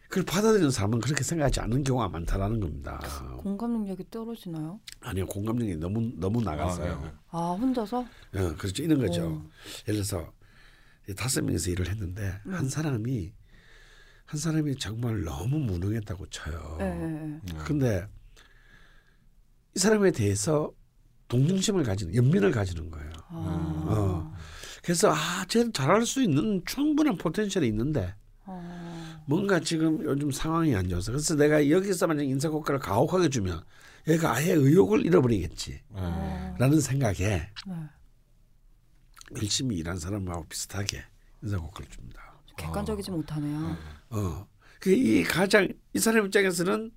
그걸 받아들이는 사람은 그렇게 생각하지 않는 경우가 많다라는 겁니다. 공감 능력이 떨어지나요? 아니요 공감력이 너무 너무 나갔어요. 아, 네. 아 혼자서? 어, 그렇죠 이런 거죠. 어. 예를 들어서 이 다섯 명이서 일을 했는데 음. 한 사람이 한 사람이 정말 너무 무능했다고 쳐요. 네. 네. 네. 근데 이 사람에 대해서 동정심을 가지는 연민을 가지는 거예요. 아. 어. 그래서 아 쟤는 잘할 수 있는 충분한 포텐셜이 있는데 아. 뭔가 지금 요즘 상황이 안 좋아서 그래서 내가 여기서 만약 인사고과를 가혹하게 주면 얘가 아예 의욕을 잃어버리겠지 네. 라는 생각에 네. 열심히 일한 사람하고 비슷하게 인사고과를 줍니다. 객관적이지 못하네요. 어. 그 이 가장 이 사람 입장에서는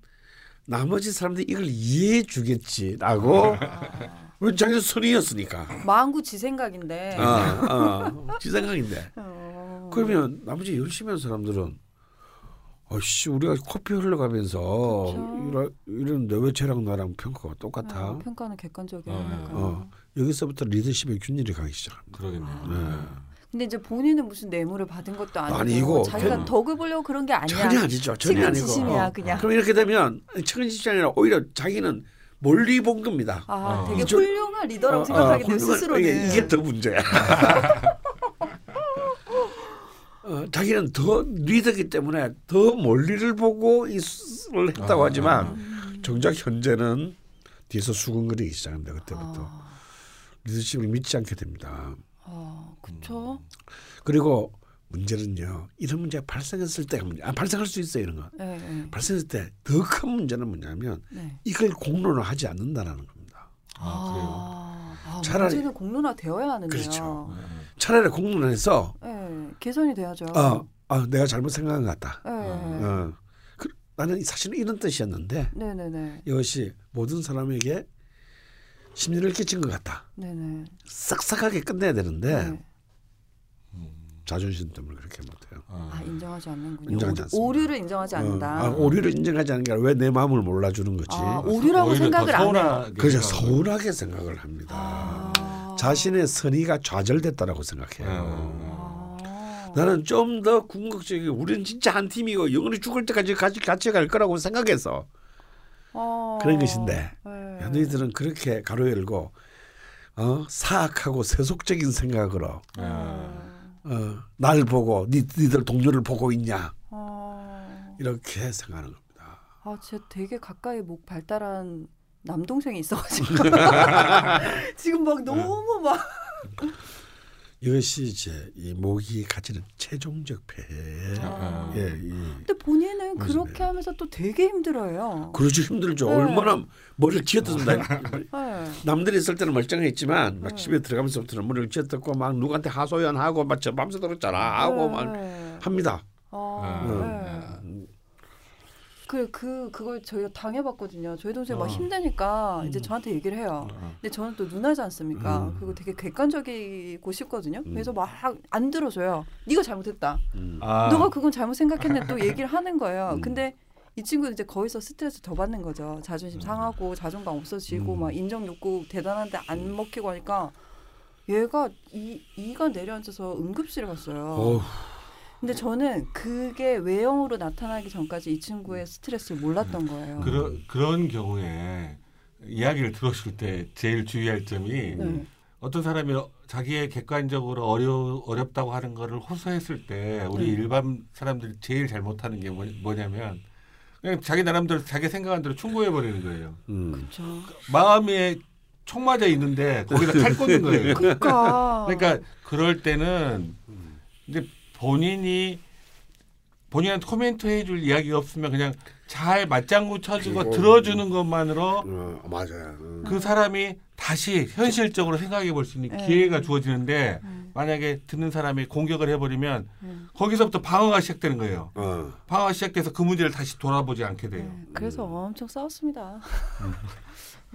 나머지 사람들이 이걸 이해해 주겠지라고 아. 왜 자기 선이었으니까. 마음구 지 생각인데. 어, 어, 지 생각인데. 어. 그러면 나머지 열심히 한 사람들은 어씨 우리가 커피 흘러가면서 그쵸. 이런 이런데 왜 쟤랑 나랑 평가가 똑같아? 아, 평가는 객관적이야. 어, 그러니까. 어. 여기서부터 리더십의 균일이 가기 시작합니다. 그러겠네요. 네. 네. 근데 이제 본인은 무슨 뇌물을 받은 것도 아니고 아니고, 자기가 그- 덕을 보려고 그런 게 아니야. 전혀 아니죠. 전혀 아니고. 측은지심이야 어. 그냥. 그럼 이렇게 되면 측은지심이 아니라 오히려 자기는 멀리 본 겁니다. 아, 어. 되게 이쪽- 훌륭한 리더라고 어, 생각하게 어, 돼 훌륭한- 스스로는. 이게, 이게 더 문제야. 어, 자기는 더 리더기 때문에 더 멀리를 보고 이를 했다고 아, 하지만 음. 정작 현재는 뒤에서 수근거리기 시작합니다. 그때부터 아, 리더십을 믿지 않게 됩니다. 아, 그쵸. 그리고 문제는요. 이런 문제가 발생했을 때가 문제. 아, 발생할 수 있어요. 이런 거. 네, 네, 발생했을 때 더 큰 문제는 뭐냐면 네. 이걸 공론화 하지 않는다라는 겁니다. 아, 그래요. 아, 차라리- 문제는 공론화 되어야 하는데요. 그렇죠. 네. 차라리 공론화해서 네, 개선이 돼야죠. 어, 아, 내가 잘못 생각한 것 같다. 네, 어, 그, 나는 사실은 이런 뜻이었는데 네, 네, 네, 이것이 모든 사람에게 심리를 끼친 것 같다. 네, 네. 싹싹하게 끝내야 되는데 네. 자존심 때문에 그렇게 못해요. 어. 아 인정하지 않는군요. 인정하지 오류- 않습니다. 오류를 인정하지 않는다. 어, 아, 오류를 인정하지 않는 게 아니라 왜 내 마음을 몰라주는 거지. 아, 오류라고 생각을 더안 해요. 그래서. 서운하게 생각을 합니다. 아. 자신의 선의가 좌절됐다라고 생각해요. 어. 아. 나는 좀 더 궁극적이고 우리는 진짜 한 팀이고 영원히 죽을 때까지 같이 같이 갈 거라고 생각해서 아. 그런 것인데 네. 야, 너희들은 그렇게 가로 열고 어? 사악하고 세속적인 생각으로 네. 어, 날 보고 니, 니들 동료를 보고 있냐 아. 이렇게 생각하는 겁니다. 아, 진짜 되게 가까이 목 발달한 남동생이 있어가지고 지금 막 너무 막 이것이 이제 이 모기 가지는 최종적 폐해. 아. 예, 이 근데 본인은 무슨 그렇게. 하면서 또 되게 힘들어요. 그러지 힘들죠. 네. 얼마나 머리를 쥐어뜯는다. 네. 남들이 있을 때는 멀쩡했지만 막 네. 집에 들어가면서부터는 머리를 쥐어뜯고 막 누구한테 하소연하고 막저 밤새도록 자라하고 막 네. 합니다. 아, 음. 네. 그, 그, 그걸 저희가 당해봤거든요. 저희 동생 막 어. 힘드니까 음. 이제 저한테 얘기를 해요. 어. 근데 저는 또 누나지 않습니까? 음. 그리고 되게 객관적이고 싶거든요. 그래서 막 안 들어줘요. 네가 잘못했다. 음. 아. 너가 그건 잘못 생각했네 또 얘기를 하는 거예요. 음. 근데 이 친구는 이제 거기서 스트레스 더 받는 거죠. 자존심 상하고 자존감 없어지고 음. 막 인정 욕구 대단한데 안 먹히고 하니까 얘가 이 이가 내려앉아서 응급실에 갔어요. 어휴, 근데 저는 그게 외형으로 나타나기 전까지 이 친구의 스트레스를 몰랐던 거예요. 그런 그런 경우에 이야기를 들었을 때 제일 주의할 점이 네. 어떤 사람이 자기의 객관적으로 어려 어렵다고 하는 거를 호소했을 때 우리 네. 일반 사람들이 제일 잘못하는 게 뭐, 뭐냐면 그냥 자기 나름대로 자기 생각한 대로 충고해 버리는 거예요. 음. 그렇죠. 마음에 총 맞아 있는데 거기다 칼 꽂는 거예요. 그러니까. 그러니까 그럴 때는 이제 본인이 본인한테 코멘트 해줄 이야기가 없으면 그냥 잘 맞장구 쳐주고 들어주는 것만으로 어, 맞아요. 음. 그 사람이 다시 현실적으로 생각해 볼 수 있는 네. 기회가 주어지는데 음, 만약에 듣는 사람이 공격을 해버리면 음. 거기서부터 방어가 시작되는 거예요. 어. 방어가 시작돼서 그 문제를 다시 돌아보지 않게 돼요. 네, 그래서 엄청 싸웠습니다.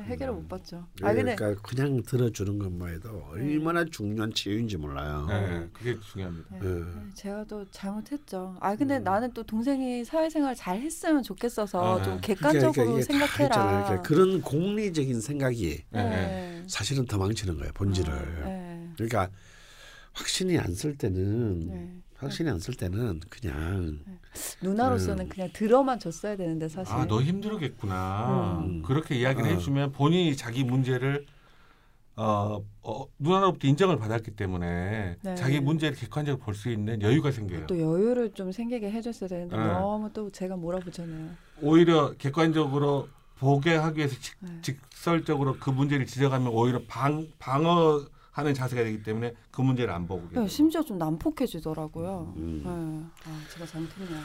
해결을 못 봤죠. 아 아, 그러니까 그냥 들어주는 것만 해도 얼마나 중요한 치유인지 몰라요. 네, 그게 중요합니다. 네, 예. 네, 제가 또 잘못했죠. 아 근데 음. 나는 또 동생이 사회생활 잘 했으면 좋겠어서 아, 좀 네. 객관적으로 그러니까 이게 다 생각해라. 그러니까 그런 공리적인 생각이 네. 네. 사실은 더 망치는 거예요. 본질을. 아, 네. 그러니까 확신이 안 쓸 때는 네. 확신이 안 쓸 때는 그냥 누나로서는 음. 그냥 들어만 줬어야 되는데 사실. 아, 너 힘들겠구나. 음. 그렇게 이야기를 어. 해주면 본인이 자기 문제를 어, 어, 누나로부터 인정을 받았기 때문에 네. 자기 문제를 객관적으로 볼 수 있는 여유가 생겨요. 또 여유를 좀 생기게 해줬어야 되는데 네. 너무 또 제가 몰아붙잖아요. 오히려 객관적으로 보게 하기 위해서 직, 네. 직 설적으로 그 문제를 지적하면 오히려 방, 방어하는 자세가 되기 때문에 그 문제를 안 보고 네, 계세요. 심지어 좀 난폭해지더라고요. 음. 네. 아, 제가 잘못했네요.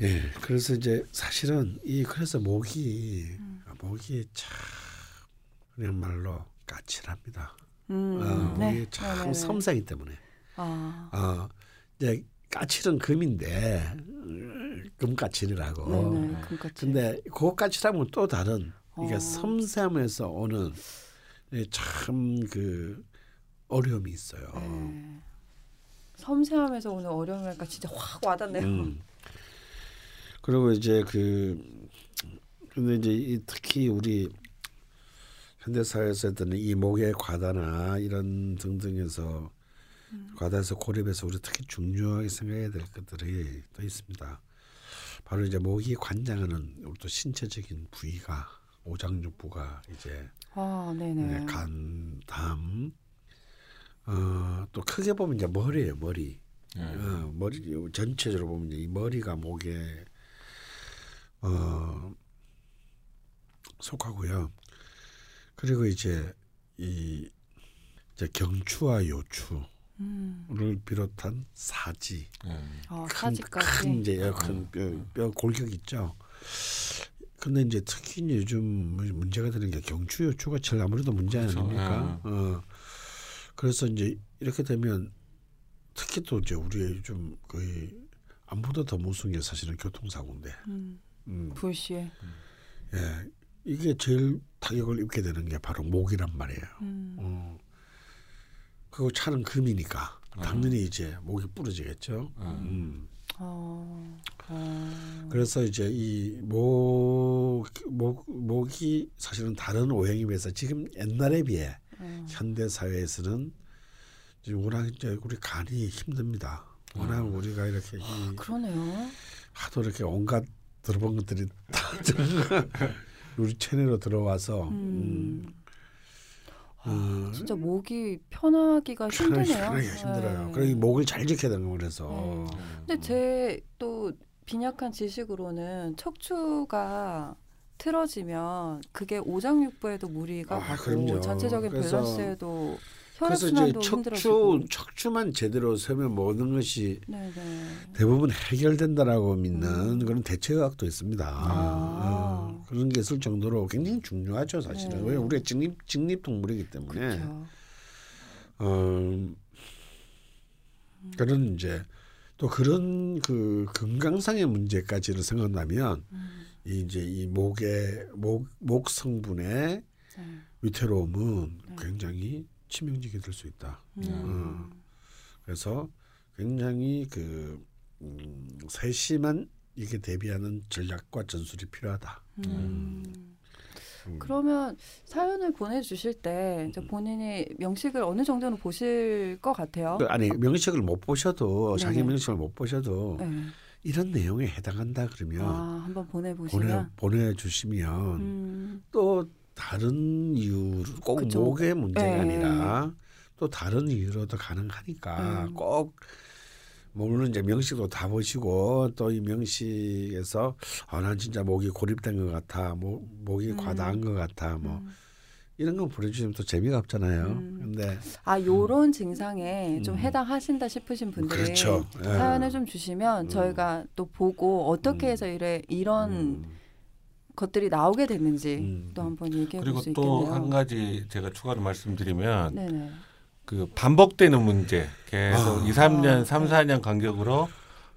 예. 그래서 이제 사실은 이 그래서 목이 음. 목이 참 그냥 말로 까칠합니다. 음, 어, 네. 목이 참 네네네. 섬세하기 때문에. 아, 어, 이제 까칠은 금인데 음, 금까칠이라고. 네네. 금까지. 근데 그 까칠함은 또 다른 이게 어. 섬세함에서 오는 참 그 어려움이 있어요. 네. 섬세함에서 오는 어려움이니까 진짜 확 와닿네요. 음. 그리고 이제 그 근데 이제 이 특히 우리 현대 사회에서 어떤 이 목의 과다나 이런 등등에서 과다해서 고립해서 우리 특히 중요하게 생각해야 될 것들이 또 있습니다. 바로 이제 모기 관장하는 우리 또 신체적인 부위가 오장육부가 이제 아, 네네. 네, 간, 담, 어, 또 크게 보면 이제 머리예요, 머리. 예. 어, 머리 전체적으로 보면 이 머리가 목에 어, 속하고요. 그리고 이제 이 이제 경추와 요추를 음. 비롯한 사지, 예. 아, 큰, 사지까지. 큰 이제 큰 뼈, 뼈 골격 있죠. 근데 이제 특히 이제 요즘 문제가 되는 게 경추 요추가 제일 아무래도 문제 그렇죠. 아닙니까? 어. 그래서 이제 이렇게 되면 특히 또 이제 우리 요즘 거의 안보다 더 무서운 게 사실은 교통사고인데, 음. 음, 불시에. 예, 이게 제일 타격을 입게 되는 게 바로 목이란 말이에요. 음. 어. 그리고 차는 금이니까 음. 당연히 이제 목이 부러지겠죠. 음. 음. 어. 어. 그래서 이제 이 목, 목, 목이 사실은 다른 오행에 비해서 지금 옛날에 비해 어. 현대 사회에서는 워낙 이제 우리 간이 힘듭니다. 워낙 음. 우리가 이렇게 이 그러네요. 하도 이렇게 온갖 들어본 것들이 다 우리 체내로 들어와서 음. 음. 음, 진짜 목이 편하기가 편하기 힘드네요. 편하기가 힘들어요. 네. 그러니 목을 잘 지켜야 되는 거 그래서 네. 근데 제 또 빈약한 지식으로는 척추가 틀어지면 그게 오장육부에도 무리가 아, 가고 그럼요. 전체적인 그래서- 밸런스에도 그래서 이제 척추. 척추만 제대로 서면 모든 것이 네네. 대부분 해결된다라고 믿는 음. 그런 대체의학도 있습니다. 아. 어, 그런 게 있을 정도로 굉장히 중요하죠, 사실은. 네. 왜 우리가 직립 직립 동물이기 때문에. 그렇죠. 어, 그런 이제 또 그런 그 건강상의 문제까지를 생각하면 음. 이 이제 이 목의 목, 목 성분의 네. 위태로움은 네. 굉장히 치명적이 될 수 있다. 음. 그래서 굉장히 그 음, 세심한 이게 대비하는 전략과 전술이 필요하다. 음. 음. 그러면 사연을 보내주실 때 본인이 명식을 어느 정도는 보실 것 같아요. 그 아니 명식을 못 보셔도 자기 네네. 명식을 못 보셔도 네. 이런 내용에 해당한다 그러면 아, 한번 보내 보내보시면. 보내주시면 음. 또 다른 이유로 꼭 그쵸. 목의 문제가 네. 아니라 또 다른 이유로도 가능하니까 음. 꼭 물론 이제 명식도 다 보시고 또 이 명식에서 아난 진짜 목이 고립된 것 같아 목, 목이 음. 과다한 것 같아 뭐 음. 이런 거 보내주시면 또 재미가 없잖아요 음. 근데 아 요런 증상에 좀 음. 해당하신다 싶으신 분들이 그렇죠 예. 사연을 좀 주시면 음. 저희가 또 보고 어떻게 음. 해서 이래 이런 음. 것들이 나오게 됐는지 음. 또 한번 얘기해 볼 그리고 수또 있겠네요. 한 가지 제가 추가로 말씀드리면 네네. 그 반복되는 문제 계속 아. 2, 3년, 아, 3, 네. 4년 간격으로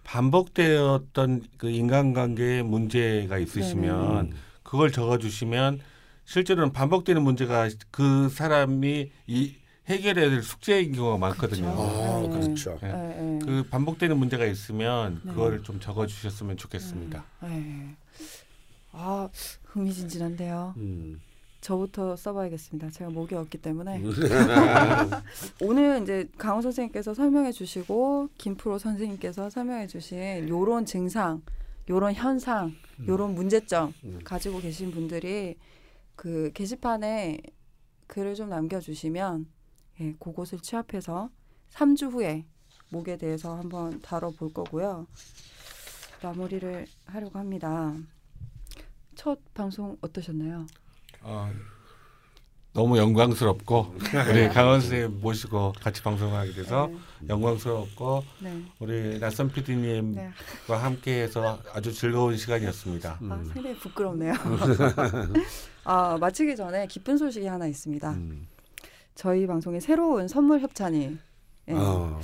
반복되었던 그 인간관계에 문제가 있으시면 음. 그걸 적어주시면 실제로는 반복되는 문제가 그 사람이 이 해결해야 될 숙제인 경우가 많거든요. 그렇죠. 아 네. 그렇죠 네. 네, 네. 그 반복되는 문제가 있으면 네. 그거를 좀 적어주셨으면 좋겠습니다. 네. 아 흥미진진한데요. 음. 저부터 써봐야겠습니다. 제가 목이 없기 때문에 음. 오늘 이제 강호 선생님께서 설명해 주시고 김프로 선생님께서 설명해 주신 요런 증상, 요런 현상, 요런 문제점 음. 가지고 계신 분들이 그 게시판에 글을 좀 남겨주시면 예, 그곳을 취합해서 3주 후에 목에 대해서 한번 다뤄볼 거고요. 마무리를 하려고 합니다. 첫 방송 어떠셨나요? 어, 너무 영광스럽고 우리 강원 선생님 모시고 같이 방송하게 돼서 영광스럽고 네. 우리 낯선 PD님과 네. 함께해서 아주 즐거운 시간이었습니다. 음. 아, 상당히 부끄럽네요. 아, 마치기 전에 기쁜 소식이 하나 있습니다. 음. 저희 방송에 새로운 선물 협찬이 예, 어.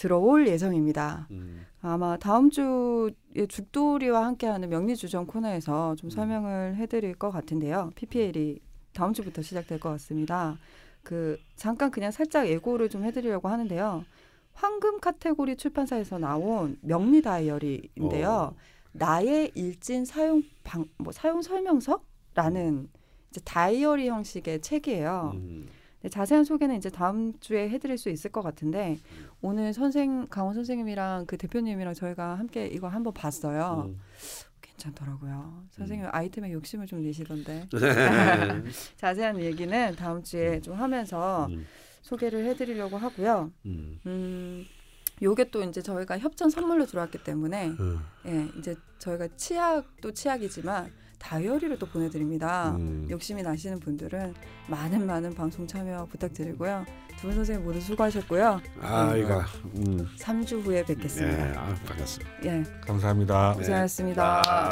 들어올 예정입니다. 음. 아마 다음 주에 죽돌이와 함께하는 명리주점 코너에서 음. 좀 설명을 해드릴 것 같은데요. PPL이 다음 주부터 시작될 것 같습니다. 그 잠깐 그냥 살짝 예고를 좀 해드리려고 하는데요. 황금 카테고리 출판사에서 나온 명리 다이어리인데요. 어. 나의 일진 사용 방, 뭐 사용 설명서라는 이제 다이어리 형식의 책이에요. 음. 네, 자세한 소개는 이제 다음 주에 해드릴 수 있을 것 같은데 오늘 선생 강원 선생님이랑 그 대표님이랑 저희가 함께 이거 한번 봤어요. 음. 괜찮더라고요. 선생님 아이템에 욕심을 좀 내시던데 음. 자세한 얘기는 다음 주에 좀 하면서 음. 소개를 해드리려고 하고요. 음. 음, 요게 또 이제 저희가 협찬 선물로 들어왔기 때문에 어. 예, 이제 저희가 치약도 치약이지만 다이어리를 또 보내드립니다. 음. 욕심이 나시는 분들은 많은 많은 방송 참여 부탁드리고요. 두 분 선생님 모두 수고하셨고요. 아, 이거 음. 3주 후에 뵙겠습니다. 예, 아, 반갑습니다. 예, 감사합니다. 네. 고생하셨습니다. 아.